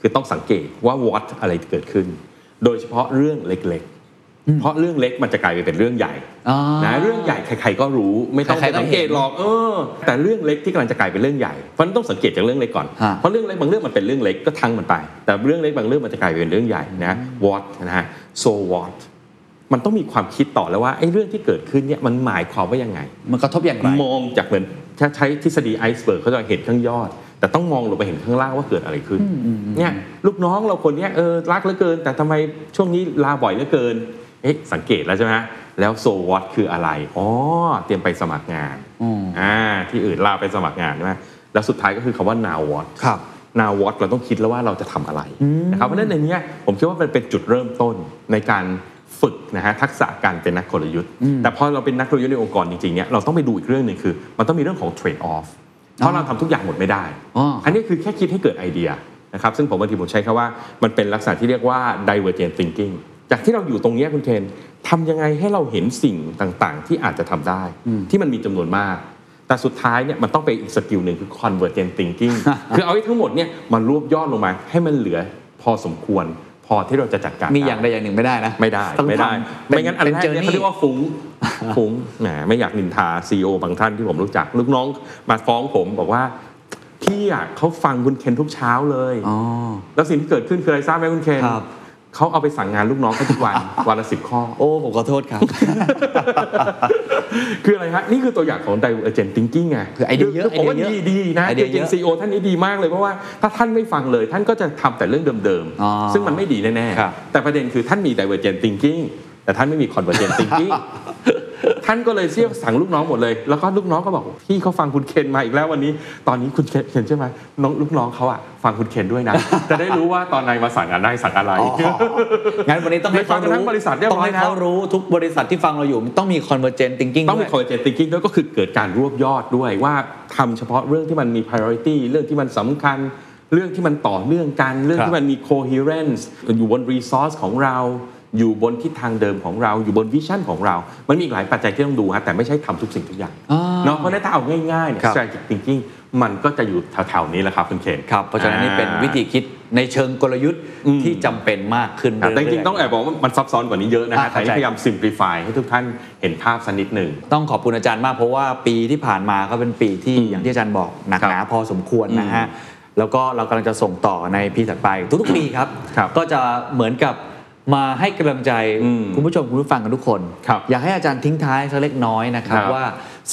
คือต้องสังเกตว่า what อะไรเกิดขึ้น โดยเฉพาะเรื่องเล็กๆ เพราะเรื่องเล็กมันจะกลายไปเป็นเรื่องใหญ่อ๋อนะเรื่องใหญ่ใครๆก็รู้ไม่ต้องใครไปๆก็สังเกตเห็นหรอกเออ แต่เรื่องเล็กที่กำลังจะกลายเป็นเรื่องใหญ่เพราะฉะนั้นต้องสังเกตจากเรื่องเล็กก่อนฮะเพราะเรื่องเล็กบางเรื่องมันเป็นเรื่องเล็กก็ทั้งมันไป แต่เรื่องเล็กบางเรื่องมันจะกลายเป็นเรื่องใหญ่นะ what นะฮะ so what มันต้องมีความคิดต่อแล้วว่าไอ้เรื่องที่เกิดขึ้นเนี่ยมันหมายความว่ายังไง มันกระทบอย่างไรมองจากเหมือนถ้าใช้ทฤษฎี iceberg เขาจะเห็นข้างยอด แต่ต้องมองลงไปเห็นข้างล่างว่าเกิดอะไรขึ้นเนี่ยลูกน้องเราคนเนี้ยเออรักเหลือเกิน แต่ทำไมช่วงนี้ลาบ่อยเหลือเกินเอ๊ะสังเกตแล้วใช่ไหมฮะแล้ว so what คืออะไรอ๋อเตรียมไปสมัครงานอืมอ่าที่อื่นลาไปสมัครงานใช่ไหมแล้วสุดท้ายก็คือคำว่า now what ครับ now what เราต้องคิดแล้วว่าเราจะทำอะไรนะครับเพราะฉะนั้นในเนี้ยผมคิดว่ามันเป็นจุดเริ่มต้นในการ ฝึกนะฮะทักษะการเป็นนักกลยุทธ์ แต่พอเราเป็นนักกลยุทธ์ในองค์กรจริงๆเนี่ยเราต้องไปดูอีกเรื่องหนึ่งคือ มันต้องมีเรื่องของ trade off เพราะเราทำทุกอย่างหมดไม่ได้อ๋ออัอันนี้คือแค่คิดให้เกิดไอเดียนะครับซึ่งผมบางทีผมใช้คำว่ามันเป็นลักษณะที่เรียกว่า divergent thinking จากที่เราอยู่ตรงเนี้ยคุณเคนทำยังไงให้เราเห็นสิ่งต่างๆ ที่อาจจะทำได้ ที่มันมีจำนวนมาก แต่สุดท้ายเนี่ยมันต้องไปอีกสกิลหนึ่งคือ convergent thinking คือเอาให้ทั้งหมดเนี่ยมันรวบยอดลงมาให้มันเหลือพอสมควร พอที่เราจะจัดการมีอย่างใดอย่างหนึ่งไม่ได้นะ ไม่ได้ต้องไม่ได้ทำไม่งั้นอันแรกเป็เนี่ย journey เขาเรียกว่าฟุ้งฟุ้งแหมไม่อยากนินทาซีอบางท่านที่ผมรู้จักลูกน้องมาฟ้องผมบอกว่าพี่อะเขาฟังคุณเคนทุกเช้าเลยอ๋อแล้วสิ่งที่เกิดขึ้นคืออะไรทราบไหมคุณเคนครับ เขาเอาไปสั่งงานลูกน้องเขาทุกวันวันละสิบข้อ โอ้ ผมขอโทษครับ คืออะไรฮะ นี่คือตัวอย่างของ divergent thinking ไงคือไอเดียเยอะผมว่าไอเดียดีเยอะดีนะไอเดียจริงเยอะๆซีโอท่านนี้ดีมากเลยเพราะว่าถ้าท่านไม่ฟังเลย ท่านก็จะทำแต่เรื่องเดิมอ๋อๆซึ่งมันไม่ดีแน่ครับๆแต่ประเด็นคือท่านมี divergent thinking แต่ท่านไม่มี convergent thinking ท่านก็เลยเชี่ยวสั่งลูกน้องหมดเลย แล้วก็ลูกน้องก็บอกพี่เขาฟังคุณเคนมาอีกแล้ววันนี้ ตอนนี้คุณเคนเคนใช่ไหมน้องลูกน้องเขาอะฟังคุณเคนด้วยนะ จะได้รู้ว่าตอนไหนมาสั่งงานได้สั่งอะไรอ๋องั้นวันนี้ต้องให้ไม่ฟัเขางกันทั้รู้งบริษัทเรียบร้อยต้องให้เขาแล้วรู้ทุกบริษัทที่ฟังเราอยู่มันต้องมี convergent thinking ต้องมีด้วย convergent thinking ด้วยก็คือเกิดการรวบยอดด้วยว่าทำเฉพาะเรื่องที่มันมี priority เรื่องที่มันสำคัญ เรื่องที่มันต่อเนื่องกัน เรื่องครับที่มันมี coherence อยู่บน resource ของเรา อยู่บนทิศทางเดิมของเราอยู่บนวิชั่นของเรา มันมีอีกหลายปัจจัยที่ต้องดูฮะแต่ไม่ใช่ทำทุกสิ่งทุกอย่างอ่าเนาะเพราะฉะนั้นถ้าเอาง่ายๆเนี่ยครับ strategic thinking มันก็จะอยู่แถวๆนี้แหละครับคุณเคนครับเพราะฉะนั้นนี่เป็นวิธีคิดในเชิงกลยุทธ์อืมที่จำเป็นมากขึ้นครับแต่จเรื่ริยงๆๆต้องแอบบอกว่ามันซับซ้อนกว่านี้เยอะนะฮะอ่าแต่เข้าใจพยายาม simplify ให้ทุกท่านเห็นภาพสักนิดหนึ่งต้องขอบคุณอาจารย์มากเพราะว่าปีที่ผ่านมาก็เป็นปีที่อืมอย่างที่อาจารย์บอกหนักครับหนาพอสมควรนะฮะแล้วก็เรากำลังจะส่งต่อในปีถัดไปทุกๆปีครับครับก็จะเหมือนกับ มาให้กำลังใจอืมคุณผู้ชมคุณผู้ฟังกันทุกคนครับอยากให้อาจารย์ทิ้งท้ายสักเล็กน้อยนะครับครับว่า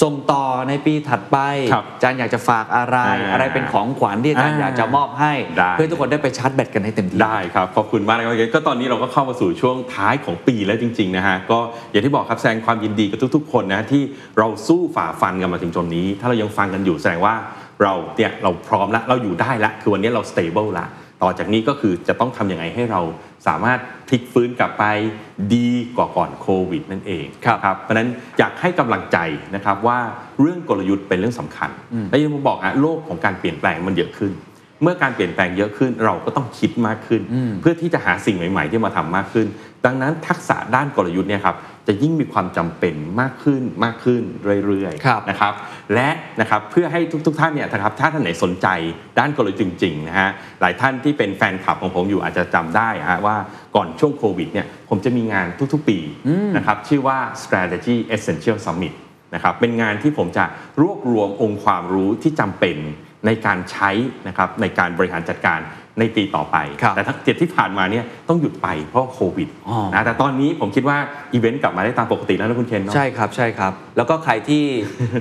ส่งต่อในปีถัดไปครับอาจารย์อยากจะฝากอะไรอ่าอะไรเป็นของขวัญที่อาจารย์อ่าอยากจะมอบให้ได้เพื่อให้ทุกคนได้ไปชาร์จแบตกันให้เต็มที่ได้ครับขอบคุณมากนะครับก็ตอนนี้เราก็เข้ามาสู่ช่วงท้ายของปีแล้วจริงๆนะฮะก็อย่างที่บอกครับแสดงความยินดีกับทุก ๆ คนนะฮะที่เราสู้ฝ่าฟันกันมาถึงจนนี้ ถ้าเรายังฟังกันอยู่แสดงว่าเราเนี่ยเราพร้อมแล้วเราอยู่ได้ละคือวันนี้เรา stable ละ ต่อจากนี้ก็คือจะต้องทำยังไงให้เราสามารถพลิกฟื้นกลับไปดีกว่าก่อนโควิดนั่นเองครับครับเพราะฉะนั้นอยากให้กำลังใจนะครับว่าเรื่องกลยุทธ์เป็นเรื่องสำคัญ และอยังผมบอกฮะโลกของการเปลี่ยนแปลงมันเยอะขึ้น เมื่อการเปลี่ยนแปลงเยอะขึ้นเราก็ต้องคิดมากขึ้น เพื่อที่จะหาสิ่งใหม่ ๆ ที่มาทำมากขึ้น ดังนั้นทักษะด้านกลยุทธ์เนี่ยครับ จะยิ่งมีความจำเป็นมากขึ้นมากขึ้นเรื่อยครับๆนะครับและนะครับเพื่อให้ทุกๆท่านเนี่ยนะครับถ้าท่านไหนสนใจด้านกลยุทธ์จริงๆนะฮะหลายท่านที่เป็นแฟนคลับของผมอยู่อาจจะจำได้ฮะว่าก่อนช่วงโควิดเนี่ยผมจะมีงานทุกๆปีนะครับชื่อว่า strategy essential summit นะครับเป็นงานที่ผมจะรวบรวมองค์ความรู้ที่จำเป็นในการใช้นะครับในการบริหารจัดการ ในปีต่อไปครับแต่ทั้งเจ็ดที่ผ่านมาเนี่ยต้องหยุดไปเพราะโควิดอ๋อนะแต่ตอนนี้ผมคิดว่าอีเวนต์กลับมาได้ตามปกติแล้วนะคุณเคนเนาะใช่ครับใช่ครับ แล้วก็ใครที่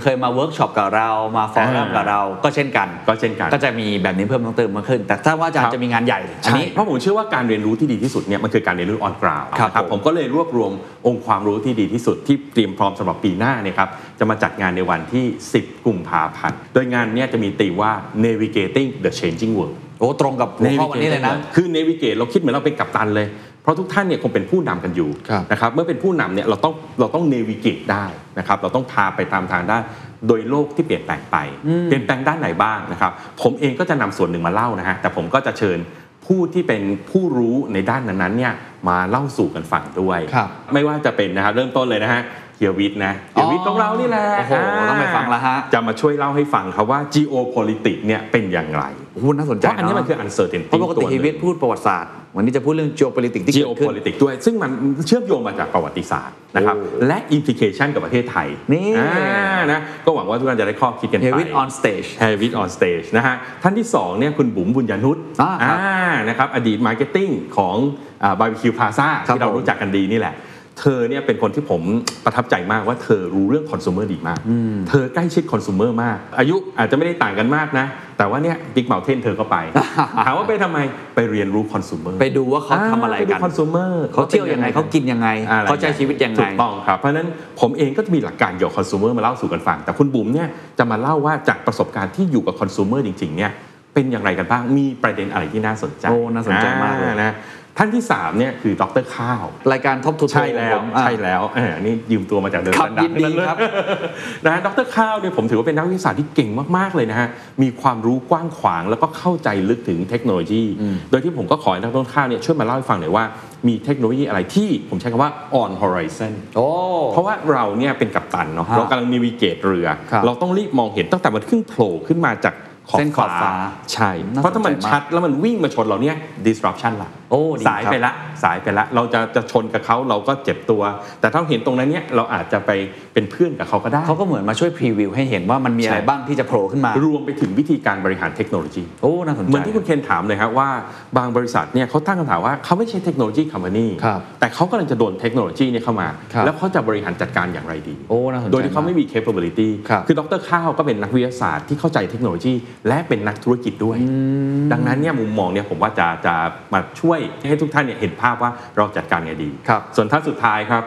เคยมาเวิร์กช็อปกับเรามา forum อ่ากับเราก็เช่นกัน ก็เช่นกันก็จะมีแบบนี้เพิ่มเติมมากขึ้น แต่ถ้าว่าอาจารย์ครับจะมีงานใหญ่อันนี้ใช่นี้เพราะผมเชื่อว่าการเรียนรู้ที่ดีที่สุดเนี่ยมันคือการเรียนรู้ on ground ครับนะครับผมผมก็เลยรวบรวมองค์ความรู้ที่ดีที่สุดที่เตรียมพร้อมสำหรับปีหน้าเนี่ยครับจะมาจัดงานในวันที่ 10 กุมภาพันธ์โดยงานเนี้จะมีตีมว่า navigating the changing world โอ้ตรงกับหัวข้อวันนี้เลยนะคือ navigate เราคิดเหมือนเราเป็นกัปตันเลย เพราะทุกท่านเนี่ยคงเป็นผู้นำกันอยู่ครับนะครับเมื่อเป็นผู้นำเนี่ยเราต้องเราต้อง navigate ได้นะครับเราต้องพาไปตามทางได้โดยโลกที่เปลี่ยนแปลงไป เปลี่ยนแปลงด้านไหนบ้างนะครับ ผมเองก็จะนำส่วนหนึ่งมาเล่านะฮะแต่ผมก็จะเชิญผู้ที่เป็นผู้รู้ในด้านนั้นๆเนี่ยมาเล่าสู่กันฟังด้วยครับไม่ว่าจะเป็นนะครับเริ่มต้นเลยนะฮะเฮียวิทย์นะเฮียวิทย์ของเรานี่แหละโอ้โหต้องไปฟังละฮะจะมาช่วยเล่าให้ฟังครับว่า geopolitics เนี่ยเป็นอย่างไร โอ้โหน่าสนใจเพราะอันนี้มันคือเะ uncertainty เพราะปกติตัวหฮีนึ่งวิทย์พูดประวัติศาสตร์ วันนี้จะพูดเรื่อง geopolitics ที่เกิดขึ้น geopolitics ด้วย ซึ่งมันเชื่อมโยงมาจากประวัติศาสตร์นะครับโอ้และ implication กับประเทศไทย นี่อ่านะ ก็หวังว่าทุกท่านจะได้ข้อคิดกันไปเฮียวิทย์ on stage เฮียวิทย์ on stage นะฮะ ท่านที่2เนี่ยคุณบุ๋มบุณย์ญานุชอ่าครับนะครับ อดีต marketing ของบาร์บีคิวพลาซ่าครับที่เราผมรู้จักกันดีนี่แหละ เธอเนี่ยเป็นคนที่ผมประทับใจมากว่าเธอรู้เรื่องคอน sumer ดีมาก เธอใกล้ชิดคอน sumer มาก อายุอาจจะไม่ได้ต่างกันมากนะ แต่ว่าเนี่ย Big Mountain เธอก็ไป ถามว่าไปทำไมไปเรียนรู้คอน sumer ไปดูว่าเขาทำอะไรกันคอน sumer เขาเที่ยวยังไงเขากินยังไงอะไรเขาใช้ชีวิตยังไงถูกต้องครับ เพราะฉะนั้นผมเองก็จะมีหลักการเกี่ยวกับคอน sumer มาเล่าสู่กันฟัง แต่คุณบุ๋มเนี่ยจะมาเล่าว่าจากประสบการณ์ที่อยู่กับคอน sumer จริงๆเนี่ยเป็นอย่างไรกันบ้าง มีประเด็นอะไรที่น่าสนใจ โอ้ น่าสนใจมากเลยอ่นะ ท่านที่สามเนี่ยคือดรข้าว รายการ Top to Toe ใช่แล้วใช่แล้วเออนี่ยืมตัวมาจากเดิมครับดัยินดีครับนะฮะดรข้าวเนี่ยผมถือว่าเป็นนักวิทยาศาสตร์ที่เก่งมากๆเลยนะฮะมีความรู้กว้างขวางแล้วก็เข้าใจลึกถึงเทคโนโลยี โดยที่ผมก็ขอให้ดรข้าวเนี่ยช่วยมาเล่าให้ฟังหน่อยว่ามีเทคโนโลยีอะไรที่ผมใช้คำว่า on horizon โอ้เพราะว่าเราเนี่ยเป็นกัปตันเนาะฮะเรากำลังมีวิเกตเรือครับเราต้องรีบมองเห็นตั้งแต่มันขึ้นโผล่ขึ้นมาจากขอบเส้นขอบฟ้าใช่น่าสนใจเพราะถ้ามันชัดแล้วมันวิ่งมาชนเราเนี่ย disruption ละโอ้ดีสายครับไปละสายไปละ เราจะจะชนกับเขาเราก็เจ็บตัว แต่ถ้าเห็นตรงนั้นเนี่ยเราอาจจะไปเป็นเพื่อนกับเขาก็ได้เขาก็เหมือนมาช่วยพรีวิวให้เห็นว่ามันมีอะไรใช่บ้างที่จะโผล่ขึ้นมารวมไปถึงวิธีการบริหารเทคโนโลยีโอ้น่าสนใจเหมือนที่คุณเคนถามเลยครับว่าบางบริษัทเนี่ยเขาตั้งคำถามว่าเขาไม่ใช่เทคโนโลยีคัมพานีครับแต่เขากำลังจะโดนเทคโนโลยีเนี่ยเข้ามาครับแล้วเขาจะบริหารจัดการอย่างไรดีโอ้น่าสนใจโดยที่เขาไม่กมี capability ครับคือดรข้าวก็เป็นนักวิทยาศาสตร์ที่เข้าใจเทคโนโลยี และเป็นนักธุรกิจด้วย ดังนั้นเนี่ยมุมมองเนี่ยผมว่าจะจะมาช่วยให้ทุกท่านเนี่ยเห็นภาพว่าเราจัดการไงดีครับส่วนท่านสุดท้ายครับ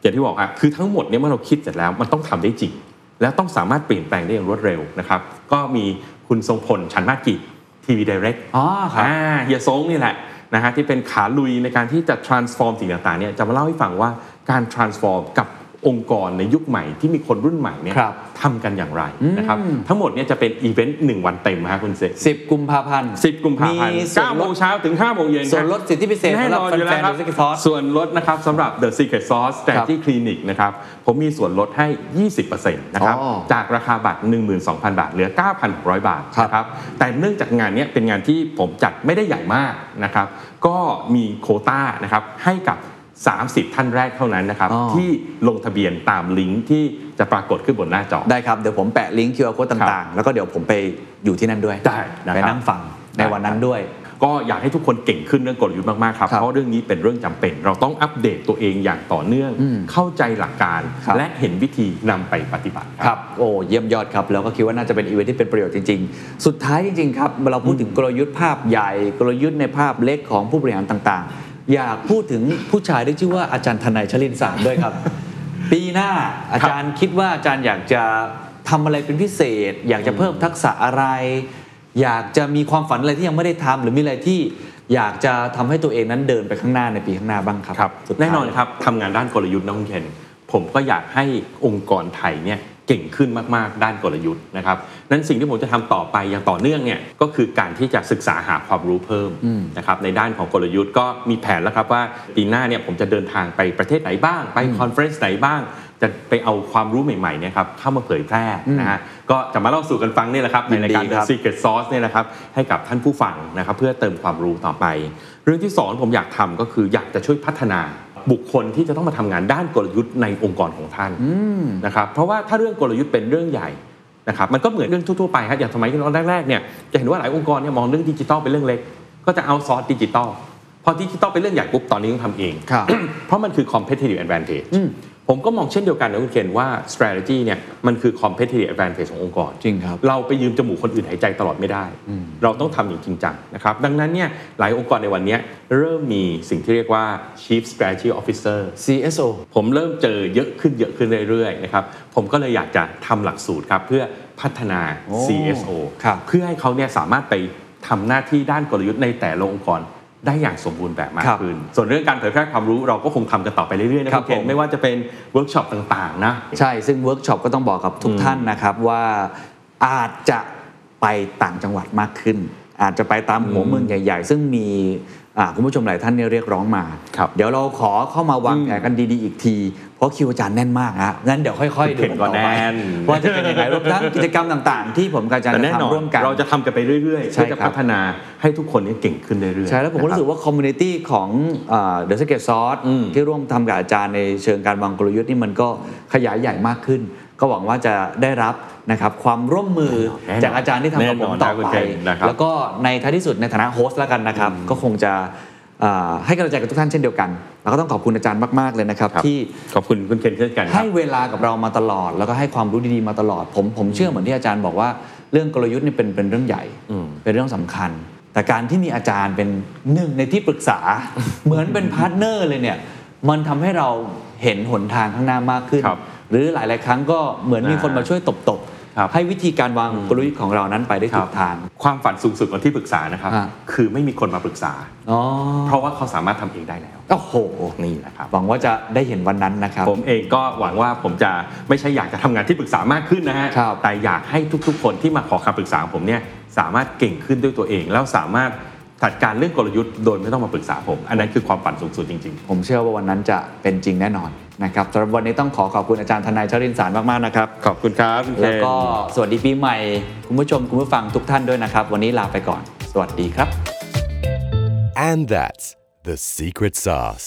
อย่างที่บอกอะคือทั้งหมดเนี่ยเมื่อเราคิดเสร็จแล้วมันต้องทำได้จริง แล้วต้องสามารถเปลี่ยนแปลงได้อย่างรวดเร็วนะครับก็มีคุณทรงพลชันมากิจทีวี Direct อ๋อครับอ่าเฮียซงนี่แหละนะฮะที่เป็นขาลุยในการที่จะ transform สิ่งต่างๆเนี่ยจะมาเล่าให้ฟังว่าการ transform กับ องค์กรในยุคใหม่ที่มีคนรุ่นใหม่เนี่ยครับทำกันอย่างไรนะครับทั้งหมดเนี่ยจะเป็นอีเวนต์หนึ่งวันเต็มฮะคุณเสกสิบกุมภาพันธ์สิบกุมภาพันธ์มีส่วนเก้าลโมดงเช้าถึงห้าโมงเย็นส่วนลดสิทธิพิเศษแน่สำหรับนอนอยู่แฟแล้วนคๆรับดูสกิทอสส่วนลดนะครับสำหรับ The Secret Sauce Strategy Clinic นะครับผมมีส่วนลดให้ 20%นะครับอ๋อจากราคาบัตร 12,000 บาทเหลือ 9,600 บาทครับนะครับแต่เนื่องจากงานเนี้ยเป็นงานที่ผมจัดไม่ได้ใหญ่มากนะครับก็มีโควต้านะครับให้กับ 30 ท่านแรกเท่านั้นนะครับอ๋อที่ลงทะเบียนตามลิงก์ที่จะปรากฏขึ้นบนหน้าจอ ได้ครับ เดี๋ยวผมแปะลิงก์ QR code ต่างๆ แล้วก็เดี๋ยวผมไปอยู่ที่นั่นด้วย ได้นะครับไปนั่งฟังในวันนั้นด้วย ก็อยากให้ทุกคนเก่งขึ้นเรื่องกลยุทธ์มากๆครับครับเพราะเรื่องนี้เป็นเรื่องจำเป็น เราต้องอัปเดตตัวเองอย่างต่อเนื่องอืมเข้าใจหลักการครับและเห็นวิธีนำไปปฏิบัติครับโอ้เยี่ยมยอดครับ แล้วก็คิดว่าน่าจะเป็นอีเวนท์ที่เป็นประโยชน์จริง ๆ สุดท้ายจริงๆครับเราพูดถึงกลยุทธ์ภาพใหญ่กลยุทธ์ในภาพเล็กของผู้บริหารต่างๆ อยากพูดถึงผู้ชายที่ชื่อว่าอาจารย์ทนายชลินสารด้วยครับ ปีหน้าอาจารย์คิดว่าอาจารย์อยากจะทำอะไรเป็นพิเศษ อยากจะเพิ่มทักษะอะไร อยากจะมีความฝันอะไรที่ยังไม่ได้ทำหรือมีอะไรที่อยากจะทำให้ตัวเองนั้นเดินไปข้างหน้าในปีข้างหน้าบ้างครับครับสุดท้ายแน่นอนครับทำงานด้านกลยุทธ์น้องเคนผมก็อยากให้องค์กรไทยเนี่ย เก่งขึ้นมากๆ ด้านกลยุทธ์นะครับนั้นสิ่งที่ผมจะทำต่อไปอย่างต่อเนื่องเนี่ยก็คือการที่จะศึกษาหาความรู้เพิ่มนะครับในด้านของกลยุทธ์ก็มีแผนแล้วครับว่าปีหน้าเนี่ยผมจะเดินทางไปประเทศไหนบ้าง ไป conference ไหนบ้างจะไปเอาความรู้ใหม่ๆเนี่ยครับเข้ามาเผยแพร่นะฮะก็จะมาเล่าสู่กันฟังนี่แหละครับในรายการยินดี The ครับ Secret Sauce เนี่ยนะครับให้กับท่านผู้ฟังนะครับเพื่อเติมความรู้ต่อไป เรื่องที่สองผมอยากทำก็คืออยากจะช่วยพัฒนา บุคคลที่จะต้องมาทำงานด้านกลยุทธ์ในองค์กรของท่านนะครับเพราะว่าถ้าเรื่องกลยุทธ์เป็นเรื่องใหญ่นะครับมันก็เหมือนเรื่องทั่วๆไปครับอย่างสมัยตอนแรกๆเนี่ยจะเห็นว่าหลายองค์กรเนี่ยมองเรื่องดิจิทัลเป็นเรื่องเล็ก ก็จะเอาซอร์สดิจิทัลพอดิจิทัลเป็นเรื่องใหญ่ปุ๊บตอนนี้ต้องทำเองครับเพราะมันคือ competitive advantage ผมก็มองเช่นเดียวกันนะคุณเคนว่า strategy เนี่ยมันคือ competitive advantage ขององค์กรจริงครับ เราไปยืมจมูกคนอื่นหายใจตลอดไม่ได้ เราต้องทำอย่างจริงจังนะครับ ดังนั้นเนี่ยหลายองค์กรในวันเนี้ยเริ่มมีสิ่งที่เรียกว่า chief strategy officer CSO ผมเริ่มเจอเยอะขึ้นเยอะขึ้นเรื่อยๆนะครับผมก็เลยอยากจะทำหลักสูตรครับเพื่อพัฒนาโอ้ CSO ครับเพื่อให้เขาเนี่ยสามารถไปทำหน้าที่ด้านกลยุทธ์ในแต่ละองค์กร ได้อย่างสมบูรณ์แบบมากครับขึ้น ส่วนเรื่องการเผยแพร่ความรู้เราก็คงทำกันต่อไปเรื่อยๆนะครับครับเคนผมไม่ว่าจะเป็นเวิร์กช็อปต่างๆนะใช่ซึ่งเวิร์กช็อปก็ต้องบอกกับทุกท่านนะครับว่าอาจจะไปต่างจังหวัดมากขึ้น อาจจะไปตามหัวเมืองใหญ่ ๆ ซึ่งมีอ่า คุณผู้ชมหลายท่านเนี่ยเรียกร้องมาครับเดี๋ยวเราขอเข้ามาวางแผนกันดีๆอีกที เพราะคิวอาจารย์แน่นมากฮะงั้นเดี๋ยวค่อยๆดูเห็นก่อนต่อไปแน่นว่าจะเป็นยังไงรวมทั้งกิจกรรมต่าง ๆ ที่ผมกับอาจารย์แต่จะแน่นอนทำร่วมกัน เราจะทำกันไปเรื่อยๆใช่เพื่อจะครับพัฒนาให้ทุกคนเนี่ยเก่งขึ้นเรื่อยๆใช่แล้วผมก็รู้สึกว่า community ของ The Secret Sauce อืมที่ร่วมทำกับอาจารย์ในเชิงการวางกลยุทธ์นี่มันก็ขยายใหญ่มากขึ้น ก็หวังว่าจะได้รับ นะครับความร่วมมือแน่นอนจากอาจารย์ที่ทำกับผมต่อแน่นอนนะคุณไปเคนนะครับแล้วก็ในท้ายที่สุดในฐานะ host แล้วกันนะครับ ก็คงจะอ่าให้กำลังใจกับทุกท่านเช่นเดียวกัน แล้วก็ต้องขอบคุณอาจารย์มาก ๆ เลยนะครับครับที่ขอบคุณคุณเคนเช่นกันครับให้เวลากับเรามาตลอด แล้วก็ให้ความรู้ดีๆมาตลอด ผมผมเชื่อเหมือนที่อาจารย์บอกว่าเรื่องกลยุทธ์นี่เป็นเป็นเรื่องใหญ่อืมเป็นเรื่องสำคัญ แต่การที่มีอาจารย์เป็นหนึ่งในที่ปรึกษา เหมือนเป็น partner เลยเนี่ยมันทำให้เราเห็นหนทางข้างหน้า มากขึ้นครับหรือหลาย ๆ ครั้งก็เหมือนมีคนมาช่วยตบครับๆ ให้วิธีการวางกลยุทธ์ของเรานั้นไปได้ถูกทางความฝันสูงสุดของที่ปรึกษานะครับฮะคือไม่มีคนมาปรึกษาอ๋อเพราะว่าเขาสามารถทำเองได้แล้วโอ้โหนี่แหละครับหวังว่าจะได้เห็นวันนั้นนะครับ ผมเองก็หวังว่าผมจะไม่ใช่อยากจะทำงานที่ปรึกษามากขึ้นนะฮะครับแต่อยากให้ทุกๆ คนที่มาขอคำปรึกษาผมเนี่ยสามารถเก่งขึ้นด้วยตัวเองแล้วสามารถ จัดการเรื่องกลยุทธ์โดยไม่ต้องมาปรึกษาผม อันนั้นคือความฝันสูงสุดจริงผมเชื่อว่าวันนั้นจะเป็นจริงแน่นอนนะครับสำหรับวันนี้ต้องขอขอบคุณอาจารย์ธนัยชรินทร์สารมาก ๆ นะครับๆขอบคุณครับคุณเคนแล้วก็สวัสดีปีใหม่ คุณผู้ชม คุณผู้ฟังทุกท่านด้วยนะครับ วันนี้ลาไปก่อน สวัสดีครับ and that's the secret sauce